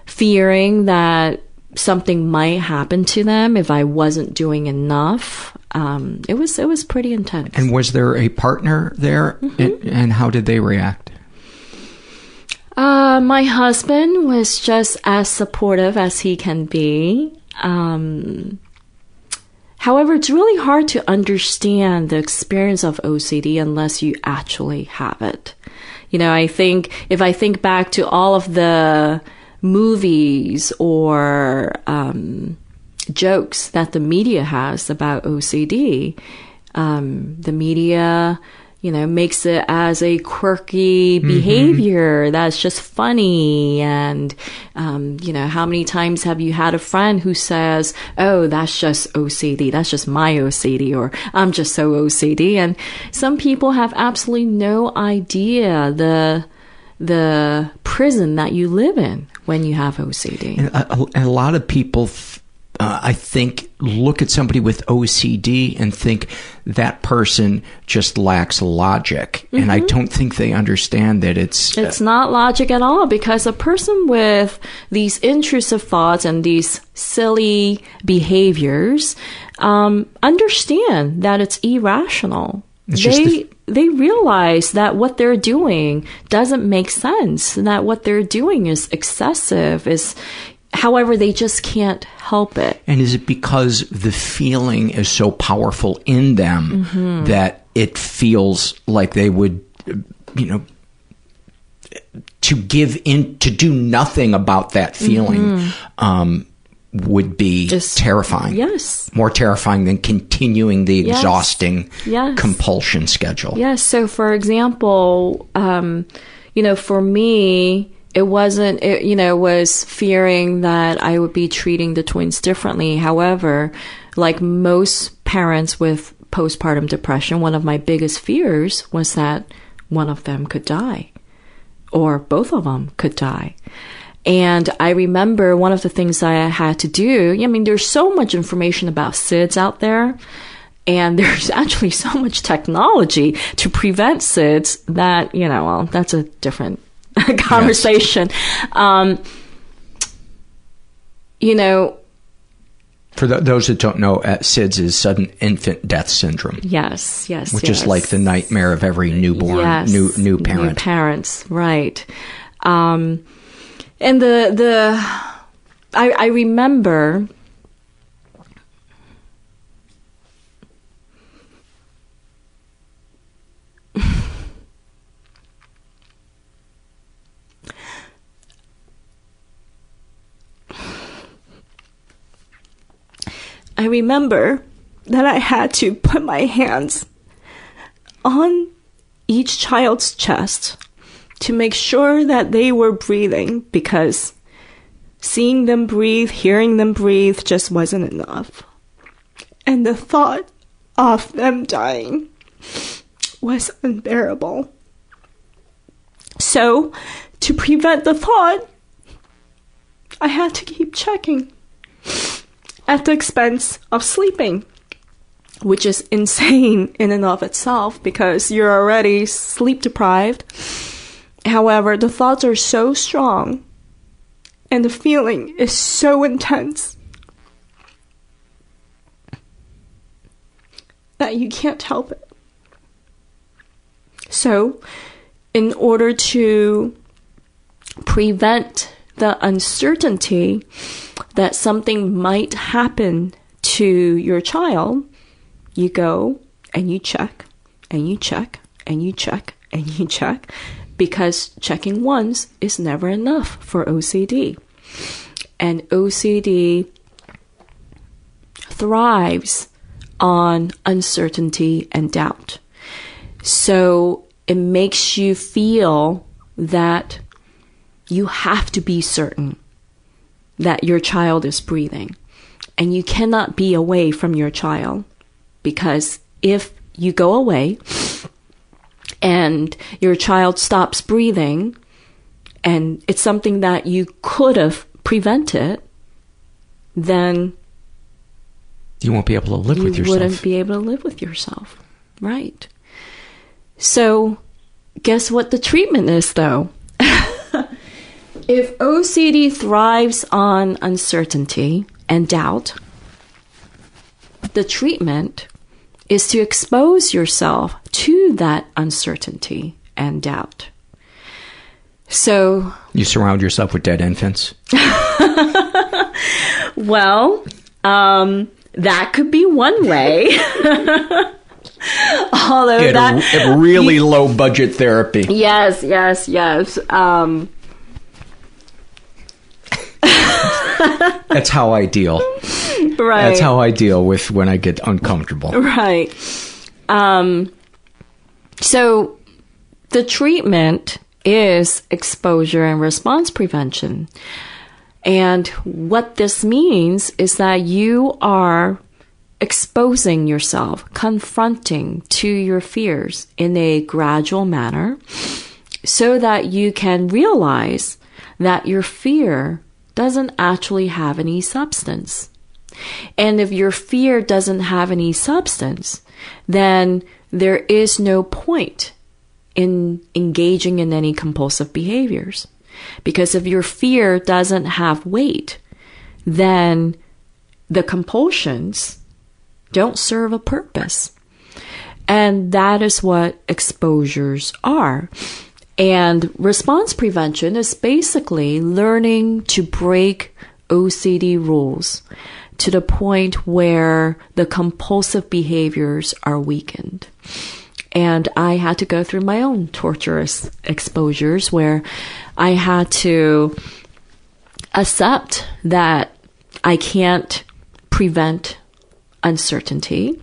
fearing that something might happen to them if I wasn't doing enough. Um, it was it was pretty intense. And was there a partner there? And, and how did they react? Uh, my husband was just as supportive as he can be. Um, however, it's really hard to understand the experience of OCD unless you actually have it. You know, I think if I think back to all of the movies or um, jokes that the media has about OCD, um, the media, you know, makes it as a quirky behavior that's just funny. And, um, you know, how many times have you had a friend who says, Oh, that's just OCD. That's just my OCD or I'm just so OCD. And some people have absolutely no idea the, the prison that you live in when you have OCD. And a, a- a lot of people, f- uh, I think, look at somebody with OCD and think that person just lacks logic. And I don't think they understand that it's. It's not logic at all because a person with these intrusive thoughts and these silly behaviors um, understand that it's irrational. It's they the- they realize that what they're doing doesn't make sense. and That what they're doing is excessive. Is however they just can't help it. And is it because the feeling is so powerful in them Mhm. that it feels like they would, you know, to give in, to do nothing about that feeling Mhm. um, would be just, terrifying. Yes. More terrifying than continuing the Yes. exhausting Yes. compulsion schedule. Yes. So, for example, um, you know, for me, it wasn't, it, you know, was fearing that I would be treating the twins differently. However, like most parents with postpartum depression, one of my biggest fears was that one of them could die or both of them could die. And I remember one of the things I had to do, I mean, there's so much information about SIDS out there. And there's actually so much technology to prevent SIDS that, you know, well, that's a different conversation. Um, you know, For th- those that don't know, uh, SIDS is sudden infant death syndrome, yes, yes, which yes. is like the nightmare of every newborn, Yes, new new parent. parents, right? Um, and the the I, I remember I remember that I had to put my hands on each child's chest to make sure that they were breathing because seeing them breathe, hearing them breathe just wasn't enough. And the thought of them dying was unbearable. So, to prevent the thought, I had to keep checking at the expense of sleeping, which is insane in and of itself because you're already sleep deprived. However, the thoughts are so strong and the feeling is so intense that you can't help it. So, in order to prevent the uncertainty that something might happen to your child, you go and you check and you check and you check and you check because checking once is never enough for OCD. And OCD thrives on uncertainty and doubt. So it makes you feel that you have to be certain that your child is breathing. And you cannot be away from your child because if you go away and your child stops breathing and it's something that you could have prevented, then you won't be able to live with yourself. You wouldn't be able to live with yourself. Right. So, guess what the treatment is, though? If OCD thrives on uncertainty and doubt, the treatment is to expose yourself to that uncertainty and doubt. So, You surround yourself with dead infants. well, um, that could be one way. Although At, that really low budget therapy. Yes, yes, yes. Um, That's how I deal. right. That's how I deal with when I get uncomfortable. Right. Um, so the treatment is exposure and response prevention. And what this means is that you are exposing yourself, confronting to your fears in a gradual manner so that you can realize that your fear doesn't actually have any substance. And if your fear doesn't have any substance, then there is no point in engaging in any compulsive behaviors. Because if your fear doesn't have weight, then the compulsions don't serve a purpose. And that is what exposures are. And response prevention is basically learning to break OCD rules to the point where the compulsive behaviors are weakened. And I had to go through my own torturous exposures where I had to accept that I can't prevent uncertainty,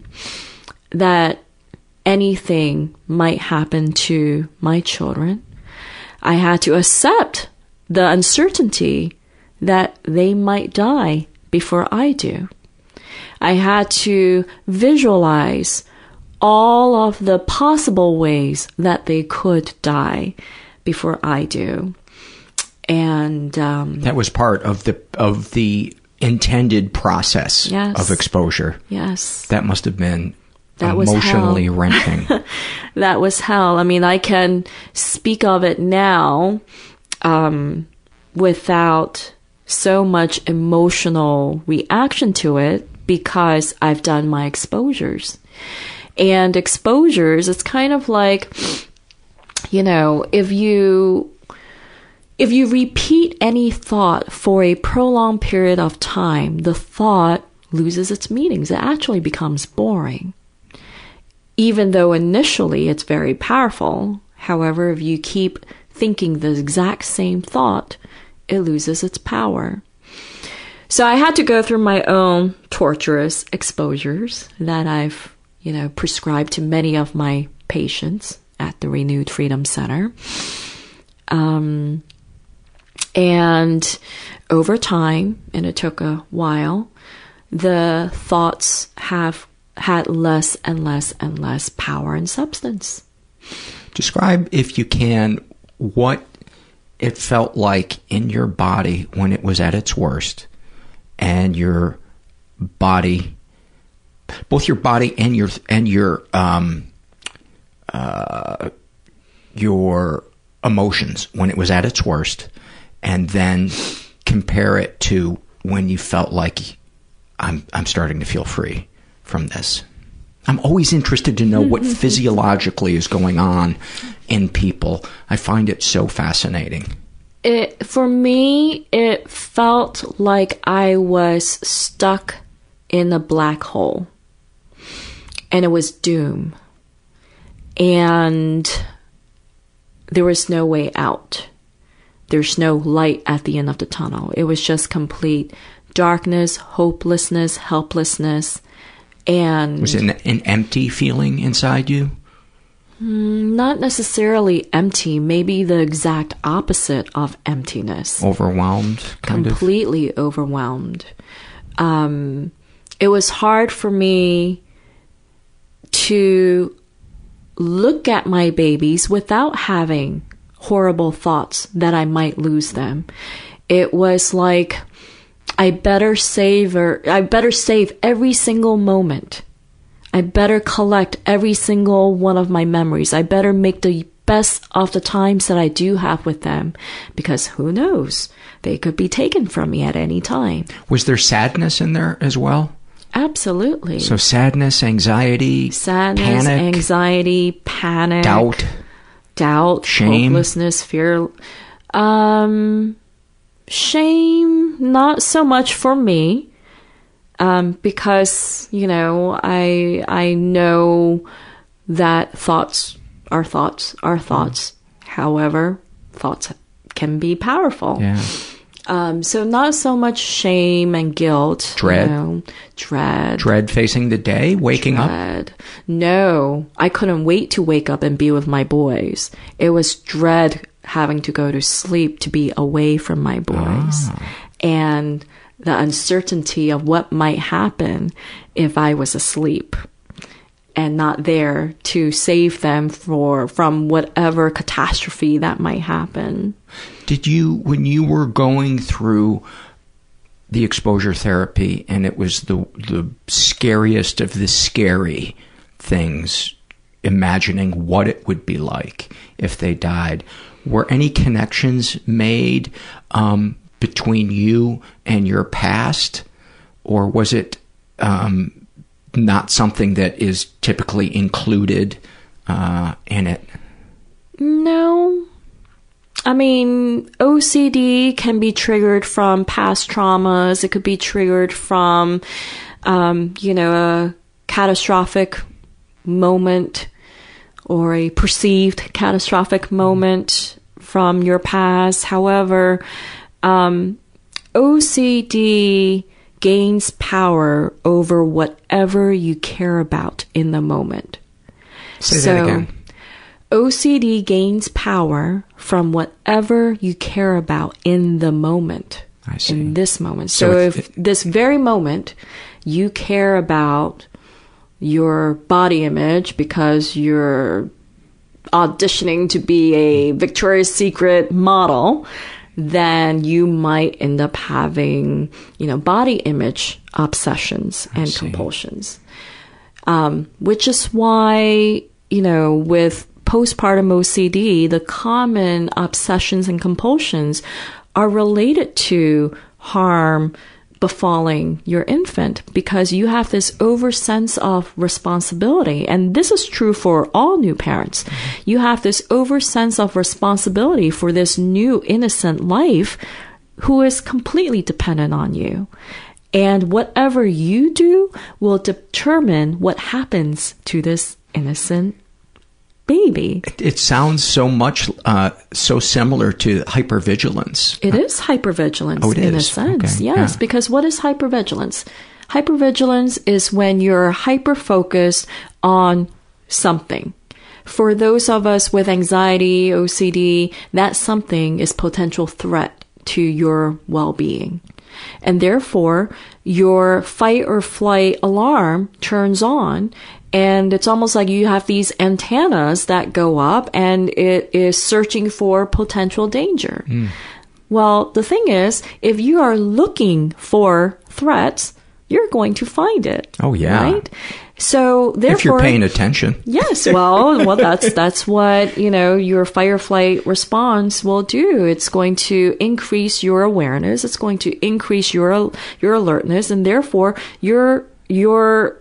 that anything might happen to my children. I had to accept the uncertainty that they might die before I do. I had to visualize all of the possible ways that they could die before I do. And um, That was part of the of the intended process Yes. of exposure. yes, That must have been That was emotionally hell. wrenching. that was hell. I mean, I can speak of it now um, without so much emotional reaction to it because I've done my exposures. And exposures, it's kind of like, you know, if you if you repeat any thought for a prolonged period of time, the thought loses its meanings. It actually becomes boring even though initially it's very powerful. However, if you keep thinking the exact same thought, it loses its power. So I had to go through my own torturous exposures that I've, you know, prescribed to many of my patients at the Renewed Freedom Center. Um, and over time, and it took a while, the thoughts have had less and less and less power and substance. Describe, if you can, what it felt like in your body when it was at its worst, and your body, both your body and your and your um, uh, your emotions when it was at its worst, and then compare it to when you felt like I'm I'm starting to feel free from this. I'm always interested to know what mm-hmm. physiologically is going on in people. I find it so fascinating. It for me, it felt like I was stuck in a black hole, and it was doom, and there was no way out. There's no light at the end of the tunnel. It was just complete darkness, hopelessness, helplessness, and Was it an, an empty feeling inside you? Mm, not necessarily empty, maybe the exact opposite of emptiness. Overwhelmed, kind of. Completely overwhelmed. Um, it was hard for me to look at my babies without having horrible thoughts that I might lose them. It was like I better save or I better save every single moment. I better collect every single one of my memories. I better make the best of the times that I do have with them because who knows? They could be taken from me at any time. Was there sadness in there as well? Absolutely. So sadness, anxiety, sadness, panic, anxiety, panic, doubt, doubt, shame, hopelessness, fear. Um, shame, not so much for me, um, because you know I I know that thoughts are thoughts are thoughts. However, thoughts can be powerful. Yeah. Um, so not so much shame and guilt. Dread. You know, dread. Dread facing the day, waking dread. up. No, I couldn't wait to wake up and be with my boys. It was dread having to go to sleep to be away from my boys, Ah. and the uncertainty of what might happen if I was asleep and not there to save them for from whatever catastrophe that might happen. Did you, when you were going through the exposure therapy and it was the, the scariest of the scary things, imagining what it would be like if they died, were any connections made um, between you and your past? Or was it um, not something that is typically included uh, in it? No. I mean, OCD can be triggered from past traumas. It could be triggered from, um, you know, a catastrophic moment or a perceived catastrophic moment from your past. However, um, OCD gains power over whatever you care about in the moment. Say that again. OCD gains power from whatever you care about in the moment. I see. In this moment. So So, if- if, this very moment you care about your body image because you're auditioning to be a Victoria's Secret model, then you might end up having, you know, body image obsessions and compulsions. Um, which is why, you know, with postpartum OCD, the common obsessions and compulsions are related to harm befalling your infant because you have this over sense of responsibility. And this is true for all new parents. You have this over sense of responsibility for this new innocent life who is completely dependent on you. And whatever you do will determine what happens to this innocent baby. It sounds so much uh, so similar to hypervigilance. It is hypervigilance Oh, it in a sense. Okay, Yes, yeah. because what is hypervigilance? Hypervigilance is when you're hyper focused on something. For those of us with anxiety, OCD, that something is potential threat to your well-being. And therefore, your fight or flight alarm turns on and it's almost like you have these antennas that go up and it is searching for potential danger. Hmm. Well, the thing is, if you are looking for threats, you're going to find it. Oh, yeah. Right? So therefore if you're paying attention. Yes, well, well, that's that's what you know your fight or flight response will do. It's going to increase your awareness. It's going to increase your your alertness, and therefore your your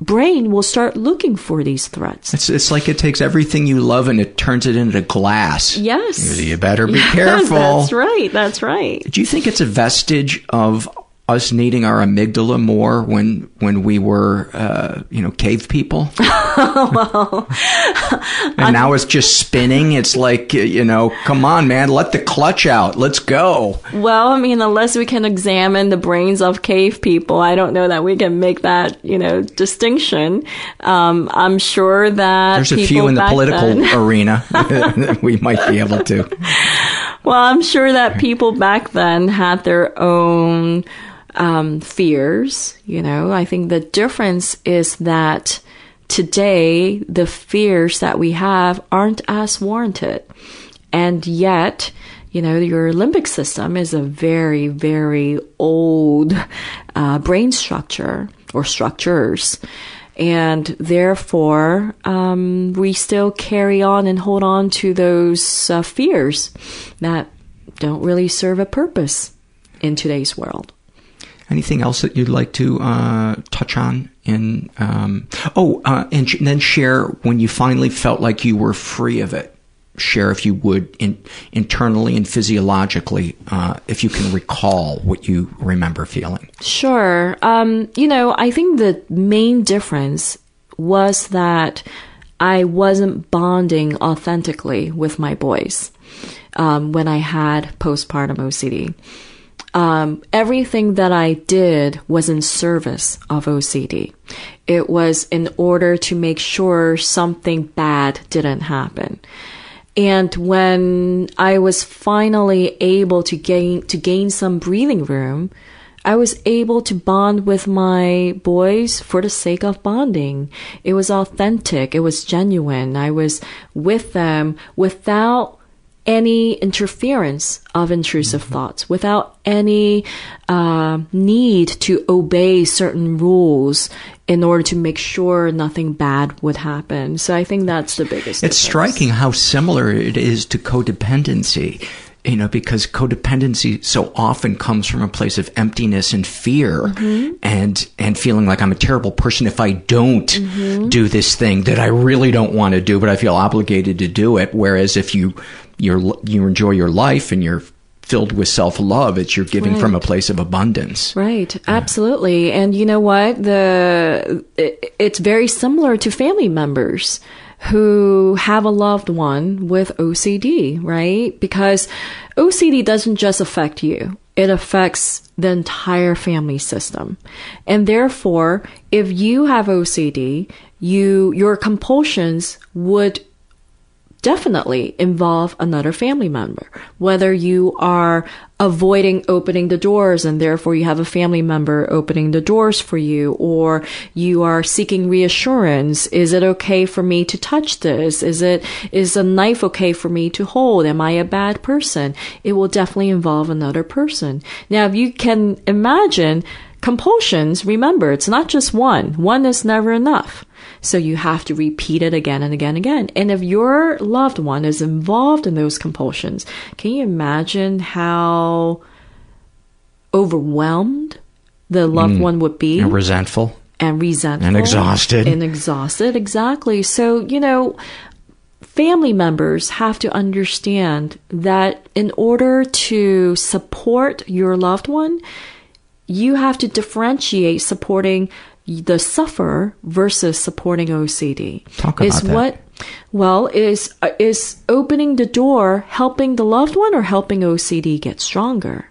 brain will start looking for these threats. It's it's like it takes everything you love and it turns it into glass. Yes, You better be careful. That's right. That's right. Do you think it's a vestige of us needing our amygdala more when when we were uh, you know cave people? well, and now it's just spinning. It's like you know, come on, man, let the clutch out. Let's go. Well, I mean, unless we can examine the brains of cave people, I don't know that we can make that, you know, distinction. Um, I'm sure that There's a few in the political then- arena that we might be able to. well, I'm sure that people back then had their own um, fears. You know, I think the difference is that today the fears that we have aren't as warranted, and yet. You know, your limbic system is a very, very old uh, brain structure or structures. And therefore, um, we still carry on and hold on to those uh, fears that don't really serve a purpose in today's world. Anything else that you'd like to uh, touch on? In um, oh, uh, and, sh- then share when you finally felt like you were free of it. Share if you would in, internally and physiologically, uh, if you can recall what you remember feeling. Sure. Um, you know, I think the main difference was that I wasn't bonding authentically with my boys um, when I had postpartum OCD. Um, everything that I did was in service of OCD. It was in order to make sure something bad didn't happen. And when I was finally able to gain to gain some breathing room, I was able to bond with my boys for the sake of bonding. It was authentic. It was genuine. I was with them without any interference of intrusive thoughts, without any uh, need to obey certain rules in order to make sure nothing bad would happen. So I think that's the biggest. It's striking how similar it is to codependency. You know, because codependency so often comes from a place of emptiness and fear Mhm. and and feeling like I'm a terrible person if I don't Mhm. do this thing that I really don't want to do, but I feel obligated to do it. Whereas if you you're you enjoy your life and you're filled with self love, it's you're giving from a place of abundance. Right, absolutely. And you know what? The it, it's very similar to family members who have a loved one with OCD, right? Because OCD doesn't just affect you. It affects the entire family system. And therefore, if you have OCD, you your compulsions would definitely involve another family member. Whether you are avoiding opening the doors and therefore you have a family member opening the doors for you, or you are seeking reassurance. Is it okay for me to touch this? Is it, is a knife okay for me to hold? Am I a bad person? It will definitely involve another person. Now, if you can imagine compulsions, remember, it's not just one. One is never enough. So you have to repeat it again and again and again. And if your loved one is involved in those compulsions, can you imagine how overwhelmed the loved Mm. one would be? And resentful. and resentful And exhausted. and exhausted exactly so you know family members have to understand that in order to support your loved one you have to differentiate supporting the sufferer versus supporting OCD Talk is about that. what Well, is uh, is opening the door helping the loved one or helping OCD get stronger?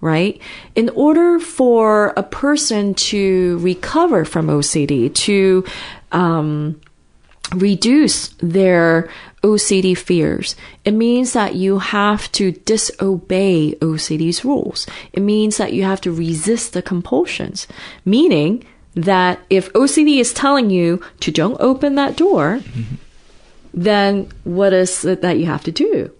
Right? In order for a person to recover from OCD, to um, reduce their OCD fears, it means that you have to disobey OCD's rules. It means that you have to resist the compulsions, meaning that if OCD is telling you to don't open that door, mm-hmm. then what is it that you have to do?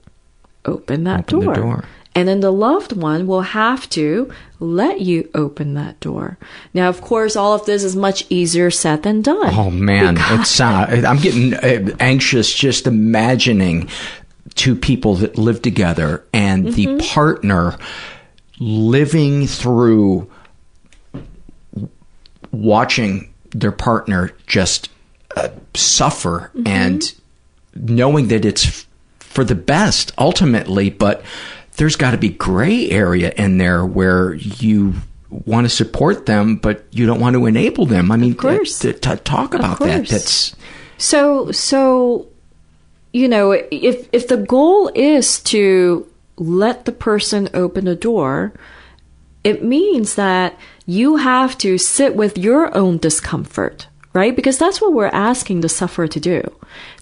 Open that Open the door. door. And then the loved one will have to let you open that door. Now, of course, all of this is much easier said than done. Oh man, it's uh, I'm getting uh, anxious just imagining two people that live together and the Mm-hmm. partner living through watching their partner just uh, suffer Mm-hmm. and knowing that it's f- for the best ultimately, but there's got to be gray area in there where you want to support them, but you don't want to enable them. I mean, of course. t- t- talk about that. course. That's So, so, you know, if, if the goal is to let the person open the door, it means that you have to sit with your own discomfort, right? Because that's what we're asking the sufferer to do.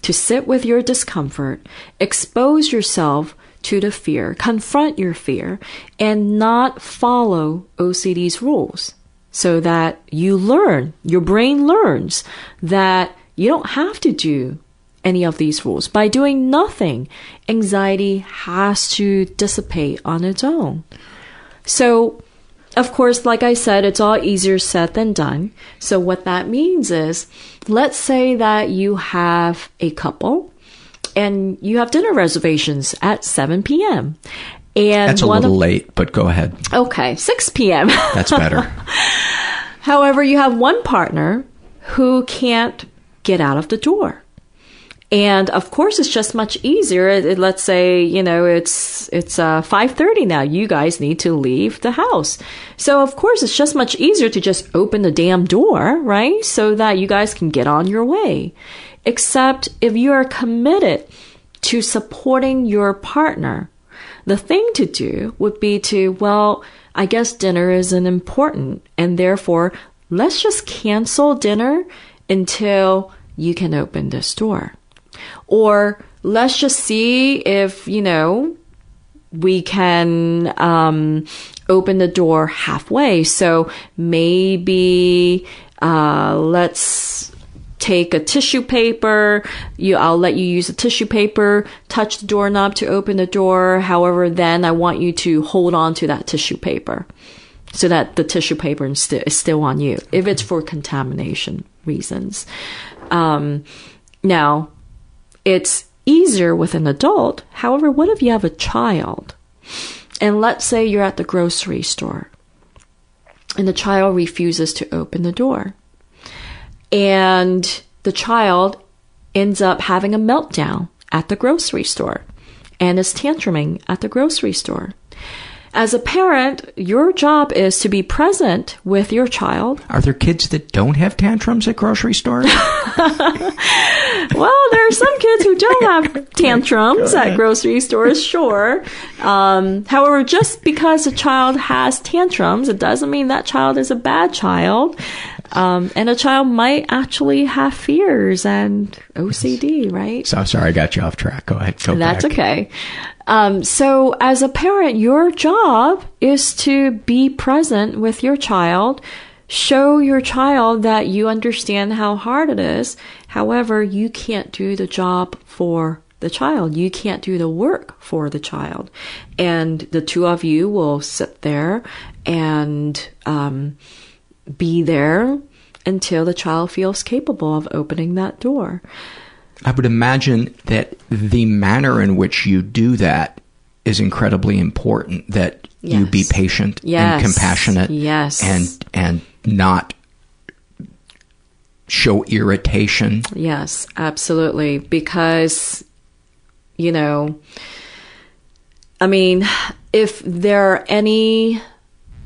To sit with your discomfort, expose yourself to the fear, confront your fear, and not follow OCD's rules so that you learn, your brain learns that you don't have to do any of these rules. By doing nothing, anxiety has to dissipate on its own. So, of course, like I said, it's all easier said than done. So, what that means is, let's say that you have a couple and you have dinner reservations at 7 p.m. And that's a little of, late, but go ahead. Okay, 6 p.m. That's better. However, you have one partner who can't get out of the door. And of course, it's just much easier. It- it- let's say, you know, it's, it's, uh, 5.30 now. You guys need to leave the house. So of course, it's just much easier to just open the damn door, right? So that you guys can get on your way. Except if you are committed to supporting your partner, the thing to do would be to, well, I guess dinner isn't important, and therefore, let's just cancel dinner until you can open this door. Or let's just see if, you know, we can um, open the door halfway. So maybe uh, let's take a tissue paper. You, I'll let you use a tissue paper, touch the doorknob to open the door. However, then I want you to hold on to that tissue paper so that the tissue paper is still, on you if it's for contamination reasons. Um, now, it's easier with an adult. However, what if you have a child? And let's say you're at the grocery store and the child refuses to open the door. And the child ends up having a meltdown at the grocery store and is tantruming at the grocery store. As a parent, your job is to be present with your child. Are there kids that don't have tantrums at grocery stores? Well, there are some kids who don't have tantrums at grocery stores, sure. Um, however, just because a child has tantrums, it doesn't mean that child is a bad child. Um, and a child might actually have fears and OCD, right? so sorry, I got you off track. Go ahead. Go That's back. okay. Um, so, as a parent, your job is to be present with your child. Show your child that you understand how hard it is. However, you can't do the job for the child. You can't do the work for the child. And the two of you will sit there and um, be there until the child feels capable of opening that door. I would imagine that the manner in which you do that is incredibly important. That you be patient Yes. and compassionate, Yes. and and not show irritation. Yes, absolutely. Because, you know, I mean, if there are any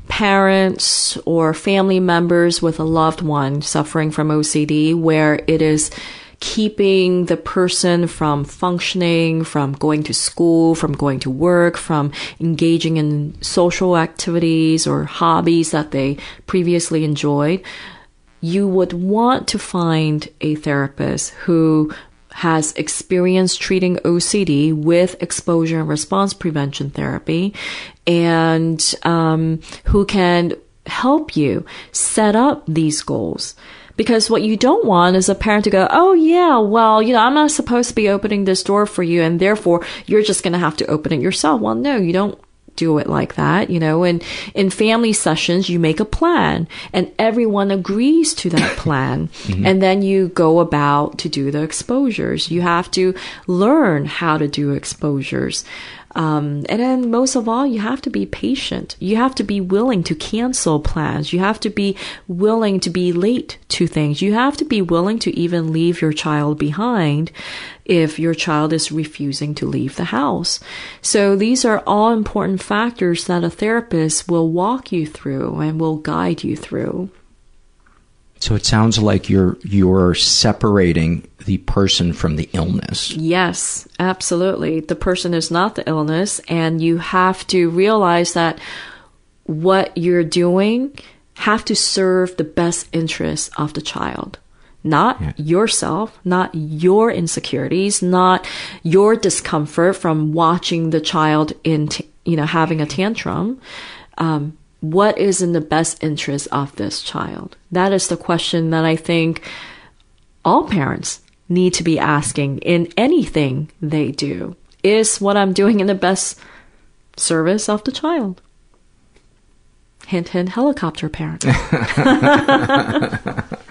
parents or family members with a loved one suffering from OCD where it is keeping the person from functioning, from going to school, from going to work, from engaging in social activities or hobbies that they previously enjoyed, you would want to find a therapist who has experience treating OCD with exposure and response prevention therapy and um, who can help you set up these goals. Because what you don't want is a parent to go, oh yeah, well, you know, I'm not supposed to be opening this door for you and therefore you're just going to have to open it yourself. Well, no, you don't do it like that, you know, and in family sessions, you make a plan and everyone agrees to that plan. mm-hmm. And then you go about to do the exposures. You have to learn how to do exposures. Um, and then most of all, you have to be patient. You have to be willing to cancel plans. You have to be willing to be late to things. You have to be willing to even leave your child behind if your child is refusing to leave the house. So these are all important factors that a therapist will walk you through and will guide you through. So it sounds like you're you're separating the person from the illness. Yes, absolutely. The person is not the illness and you have to realize that what you're doing have to serve the best interest of the child. Not yeah. yourself, not your insecurities, not your discomfort from watching the child in, t- you know, having a tantrum. Um, what is in the best interest of this child? That is the question that I think all parents need to be asking in anything they do. Is what I'm doing in the best service of the child? Hint, hint, helicopter parent.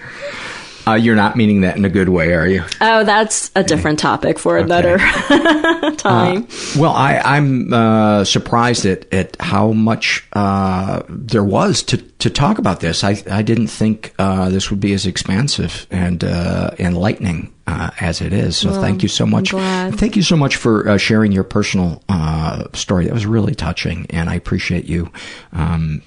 Uh, you're not meaning that in a good way, are you? Oh, that's a different topic for another time. Uh, well, I, I'm uh, surprised at, at how much uh, there was to, to talk about this. I, I didn't think uh, this would be as expansive and uh, enlightening as it is. So well, thank you so much. Thank you so much for sharing your personal story. That was really touching, and I appreciate you um,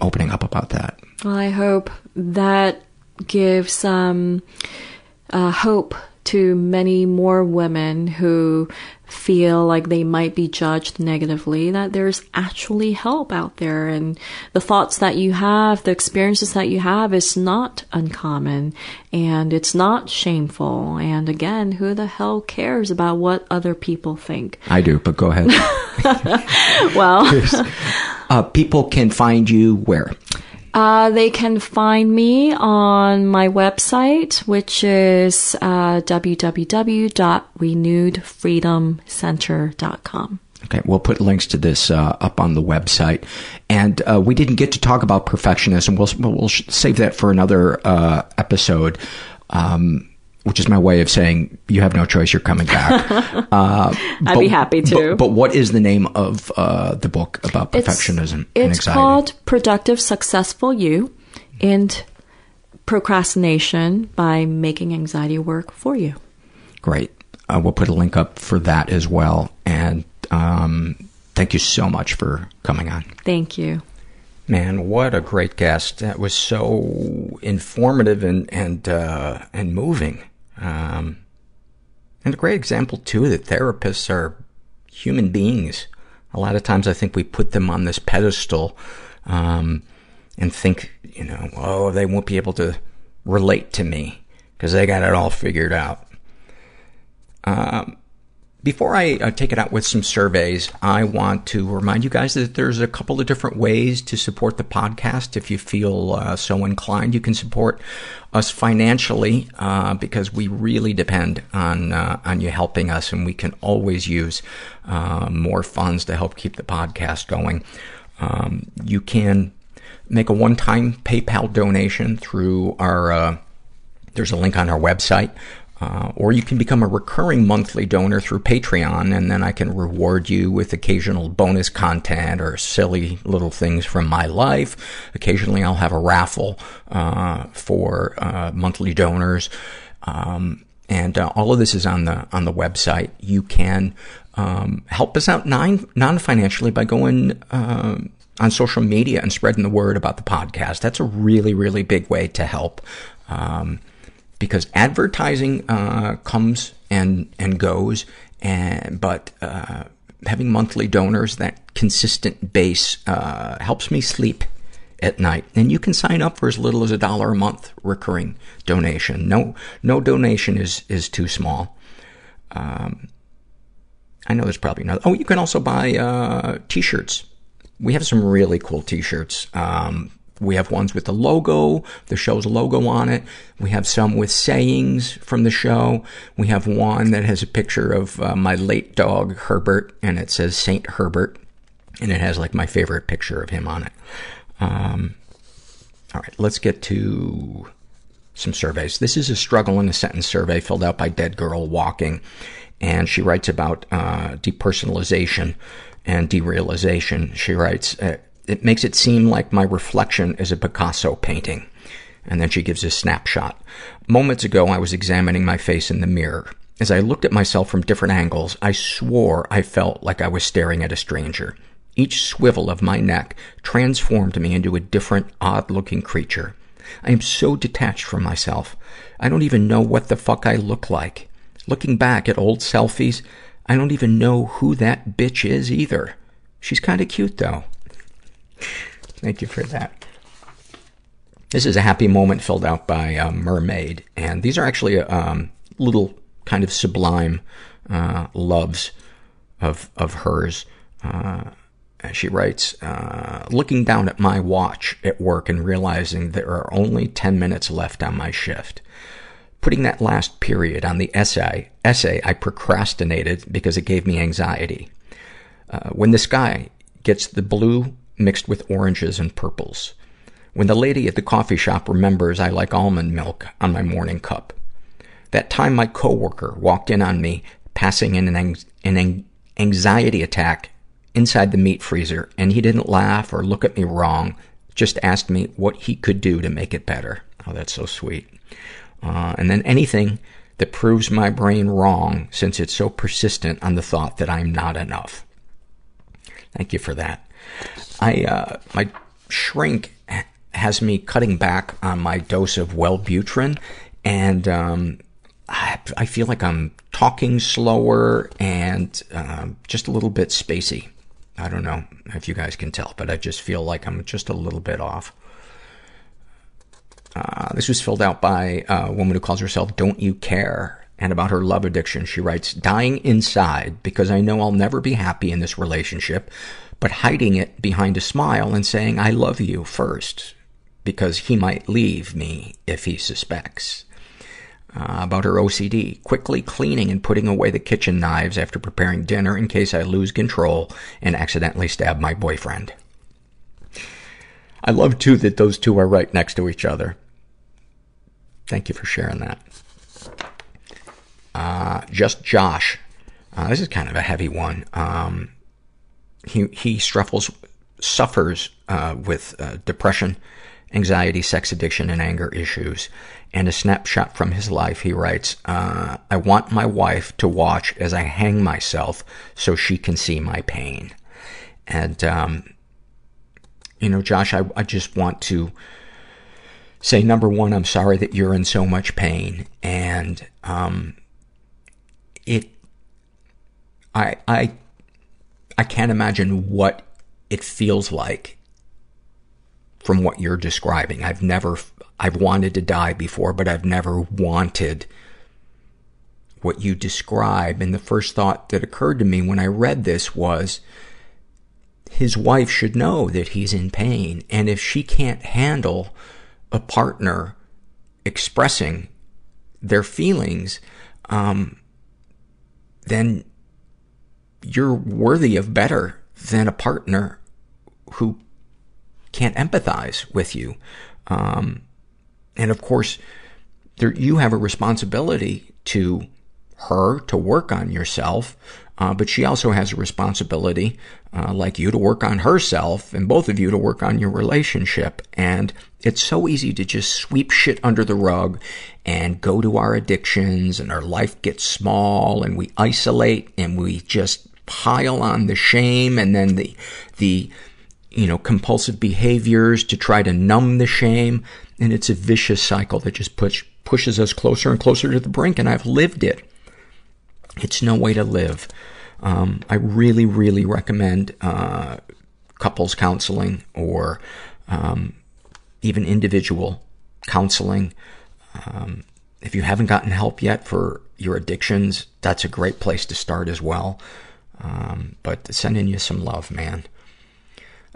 opening up about that. Well, I hope that gives some uh, hope to many more women who feel like they might be judged negatively that there's actually help out there. And the thoughts that you have the experiences that you have is not uncommon and it's not shameful. And again who the hell cares about what other people think? I do but go ahead. Well. Uh, people can find you where uh, they can find me on my website, which is uh, www.renewedfreedomcenter.com. Okay, we'll put links to this uh, up on the website. And uh, we didn't get to talk about perfectionism. We'll, we'll save that for another uh, episode. Um, which is my way of saying you have no choice. You're coming back. Uh, I'd but, be happy to. But, but, what is the name of uh, the book about perfectionism it's, and it's called Productive Successful You and Procrastination by Making Anxiety Work for You. Great. Uh, we'll put a link up for that as well. And um, thank you so much for coming on. Thank you. Man, what a great guest! That was so informative and and uh, and moving. Um, and a great example, too, that therapists are human beings. A lot of times I think we put them on this pedestal um, and think, you know, oh, they won't be able to relate to me because they got it all figured out. Um, before I uh, take it out with some surveys, I want to remind you guys that there's a couple of different ways to support the podcast. If you feel uh, so inclined, you can support us financially uh, because we really depend on uh, on you helping us, and we can always use uh, more funds to help keep the podcast going. Um, you can make a one-time PayPal donation through our. Uh, there's a link on our website. Uh, or you can become a recurring monthly donor through Patreon, and then I can reward you with occasional bonus content or silly little things from my life. Occasionally, I'll have a raffle uh, for uh, monthly donors, um, and uh, all of this is on the on the website. You can um, help us out non financially by going. Um, on social media and spreading the word about the podcast. That's a really, really big way to help. Um, because advertising uh, comes and and goes, and but uh, having monthly donors, that consistent base uh, helps me sleep at night. And you can sign up for as little as a dollar a month recurring donation. No no donation is is too small. Um, I know there's probably no. Oh, you can also buy uh, t-shirts. We have some really cool t-shirts. Um, we have ones with the logo, the show's logo on it. We have some with sayings from the show. We have one that has a picture of uh, my late dog, Herbert, and it says Saint Herbert. And it has like my favorite picture of him on it. Um, all right, let's get to some surveys. This is a struggle in a sentence survey filled out by Dead Girl Walking. And she writes about uh, depersonalization and derealization. She writes, uh, it makes it seem like my reflection is a Picasso painting. And then she gives a snapshot. Moments ago, I was examining my face in the mirror. As I looked at myself from different angles, I swore I felt like I was staring at a stranger. Each swivel of my neck transformed me into a different, odd-looking creature. I am so detached from myself. I don't even know what the fuck I look like. Looking back at old selfies, I don't even know who that bitch is either. She's kinda cute though. Thank you for that. This is a happy moment filled out by a mermaid, and these are actually um, little kind of sublime uh, loves of of hers. Uh, she writes, uh, looking down at my watch at work and realizing there are only 10 minutes left on my shift. Putting that last period on the essay, essay I procrastinated because it gave me anxiety. Uh, when the sky gets the blue mixed with oranges and purples. When the lady at the coffee shop remembers I like almond milk on my morning cup. That time my coworker walked in on me, passing in an, an anxiety attack inside the meat freezer, and he didn't laugh or look at me wrong, just asked me what he could do to make it better. Oh, that's so sweet. Uh, and then anything that proves my brain wrong since it's so persistent on the thought that I'm not enough. Thank you for that. I, uh, my shrink has me cutting back on my dose of Wellbutrin, and, um, I, I feel like I'm talking slower and, um, just a little bit spacey. I don't know if you guys can tell, but I just feel like I'm just a little bit off. Uh, this was filled out by a woman who calls herself Don't You Care. And about her love addiction, she writes, dying inside because I know I'll never be happy in this relationship, but hiding it behind a smile and saying, I love you first because he might leave me if he suspects. Uh, about her OCD, quickly cleaning and putting away the kitchen knives after preparing dinner in case I lose control and accidentally stab my boyfriend. I love too that those two are right next to each other. Thank you for sharing that. Uh, just Josh. Uh, this is kind of a heavy one. Um, he, he struggles, suffers, uh, with, uh, depression, anxiety, sex addiction, and anger issues. And a snapshot from his life, he writes, uh, I want my wife to watch as I hang myself so she can see my pain. And, um, you know, Josh, I, I just want to say, number one, I'm sorry that you're in so much pain. And, um, it, I, I, I can't imagine what it feels like from what you're describing. I've never, I've wanted to die before, but I've never wanted what you describe. And the first thought that occurred to me when I read this was, his wife should know that he's in pain. And if she can't handle a partner expressing their feelings, um, then you're worthy of better than a partner who can't empathize with you. Um, and of course, there, you have a responsibility to her to work on yourself, uh, but she also has a responsibility, uh, like you to work on herself and both of you to work on your relationship. And it's so easy to just sweep shit under the rug and go to our addictions and our life gets small and we isolate and we just pile on the shame and then the, the, you know, compulsive behaviors to try to numb the shame. And it's a vicious cycle that just puts, pushes us closer and closer to the brink, and I've lived it. It's no way to live. Um, I really, really recommend uh, couples counseling or um, even individual counseling. Um, if you haven't gotten help yet for your addictions, that's a great place to start as well. Um, but sending you some love, man.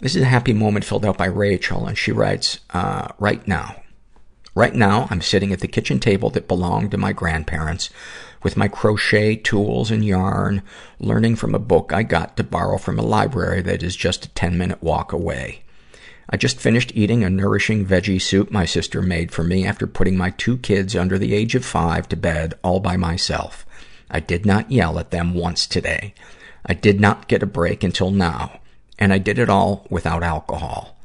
This is a happy moment filled out by Rachel, and she writes, uh, right now. Right now, I'm sitting at the kitchen table that belonged to my grandparents with my crochet tools and yarn, learning from a book I got to borrow from a library that is just a 10 minute walk away. I just finished eating a nourishing veggie soup my sister made for me after putting my two kids under the age of five to bed all by myself. I did not yell at them once today. I did not get a break until now. And I did it all without alcohol.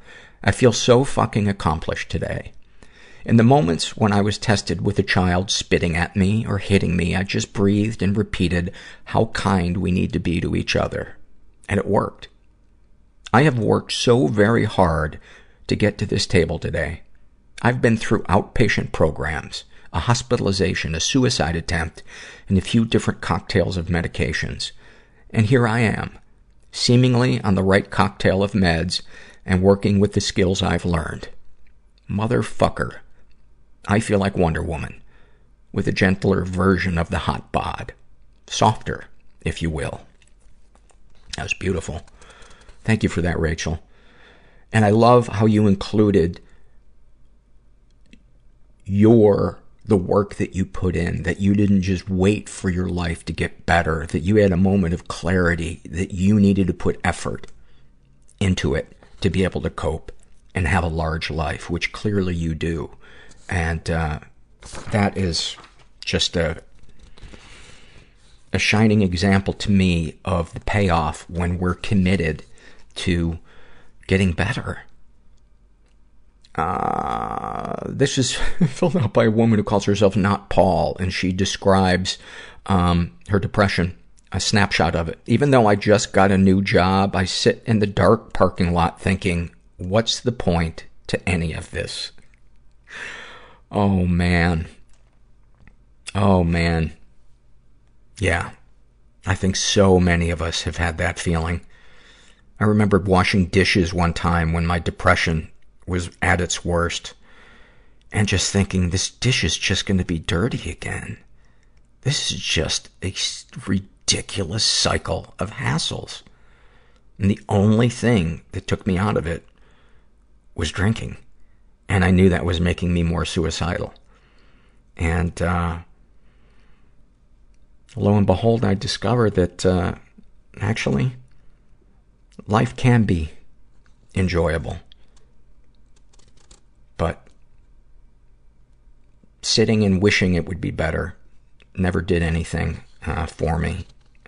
I feel so fucking accomplished today. In the moments when I was tested with a child spitting at me or hitting me, I just breathed and repeated how kind we need to be to each other. And it worked. I have worked so very hard to get to this table today. I've been through outpatient programs, a hospitalization, a suicide attempt, and a few different cocktails of medications. And here I am, seemingly on the right cocktail of meds and working with the skills I've learned. Motherfucker. I feel like Wonder Woman, with a gentler version of the hot bod. Softer, if you will. That was beautiful. Thank you for that, Rachel. And I love how you included your, the work that you put in, that you didn't just wait for your life to get better, that you had a moment of clarity, that you needed to put effort into it to be able to cope and have a large life, which clearly you do. And, uh, that is just a, a shining example to me of the payoff when we're committed to getting better. Uh, this is filled out by a woman who calls herself not Paul, and she describes, um, her depression, a snapshot of it. Even though I just got a new job, I sit in the dark parking lot thinking, what's the point to any of this? Oh man. Oh man. Yeah. I think so many of us have had that feeling. I remember washing dishes one time when my depression was at its worst and just thinking, this dish is just going to be dirty again. This is just a ridiculous cycle of hassles. And the only thing that took me out of it was drinking. And I knew that was making me more suicidal. And, uh, lo and behold, I discovered that, uh, actually, life can be enjoyable. But sitting and wishing it would be better never did anything uh, for me.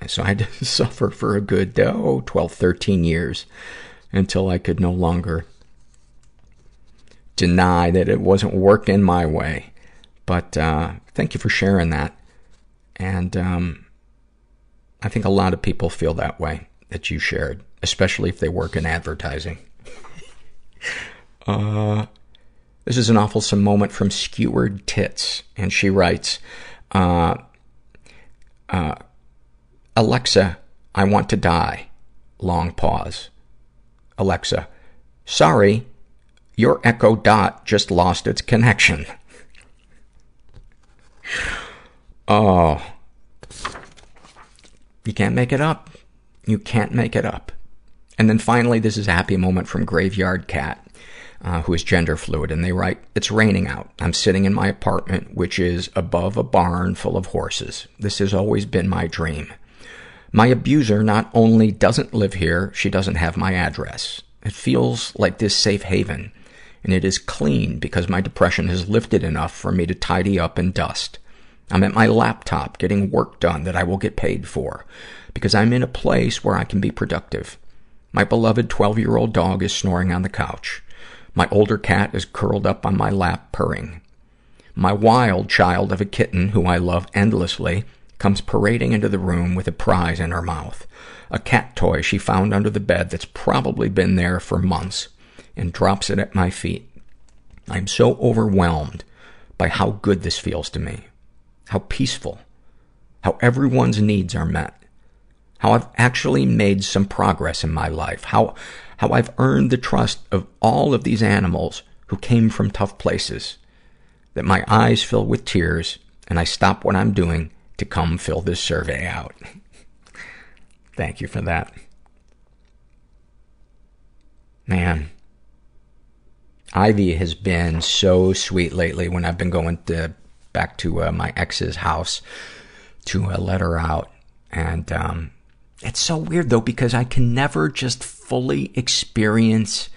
So I had to suffer for a good, oh, 12, 13 years until I could no longer deny that it wasn't working my way. But uh, thank you for sharing that. And um, I think a lot of people feel that way that you shared, especially if they work in advertising. uh, this is an awful moment from Skewered Tits, and she writes, uh, uh, Alexa, I want to die. Long pause. Alexa, sorry, your Echo Dot just lost its connection. Oh. You can't make it up. You can't make it up. And then finally, this is a happy moment from Graveyard Cat, Uh, who is gender fluid, and they write, It's raining out. I'm sitting in my apartment, which is above a barn full of horses. This has always been my dream. My abuser not only doesn't live here, she doesn't have my address. It feels like this safe haven, and it is clean because my depression has lifted enough for me to tidy up and dust. I'm at my laptop getting work done that I will get paid for because I'm in a place where I can be productive. My beloved 12 year old dog is snoring on the couch. My older cat is curled up on my lap purring. My wild child of a kitten, who I love endlessly, comes parading into the room with a prize in her mouth. A cat toy she found under the bed that's probably been there for months and drops it at my feet. I'm so overwhelmed by how good this feels to me, how peaceful, how everyone's needs are met, how I've actually made some progress in my life, how, how I've earned the trust of all of these animals who came from tough places, that my eyes fill with tears and I stop what I'm doing to come fill this survey out. Thank you for that. Man. Ivy has been so sweet lately when I've been going to, back to uh, my ex's house to uh, let her out. And, um, it's so weird though because I can never just fully experience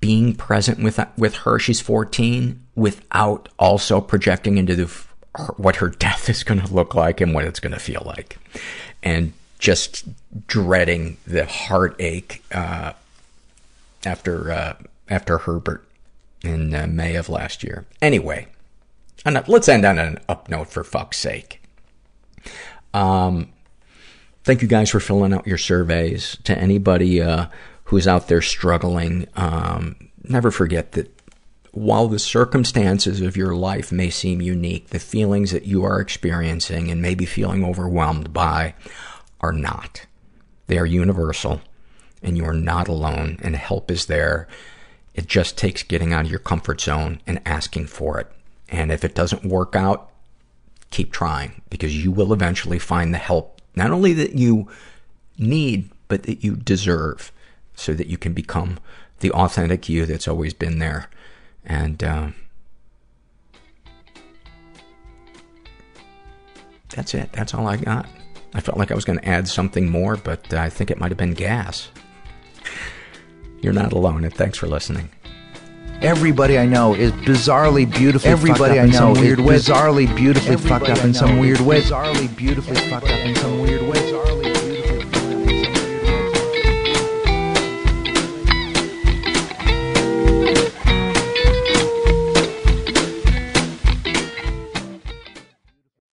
being present with, with her. She's 14 without also projecting into the, her, what her death is going to look like and what it's going to feel like. And just dreading the heartache, uh, after, uh, after Herbert in uh, May of last year. Anyway, enough, let's end on an up note for fuck's sake. Um, thank you guys for filling out your surveys. To anybody, uh, who's out there struggling, um, never forget that while the circumstances of your life may seem unique, the feelings that you are experiencing and maybe feeling overwhelmed by are not. They are universal and you are not alone and help is there. It just takes getting out of your comfort zone and asking for it. And if it doesn't work out, keep trying because you will eventually find the help, not only that you need, but that you deserve so that you can become the authentic you that's always been there. And, uh, that's it. That's all I got. I felt like I was going to add something more, but I think it might have been gas. You're not alone, and thanks for listening. Everybody I know is bizarrely beautifully Everybody fucked up I in know some weird way. bizarrely beautifully Everybody fucked up in some weird way. Bizarrely beautifully fucked up in some weird way.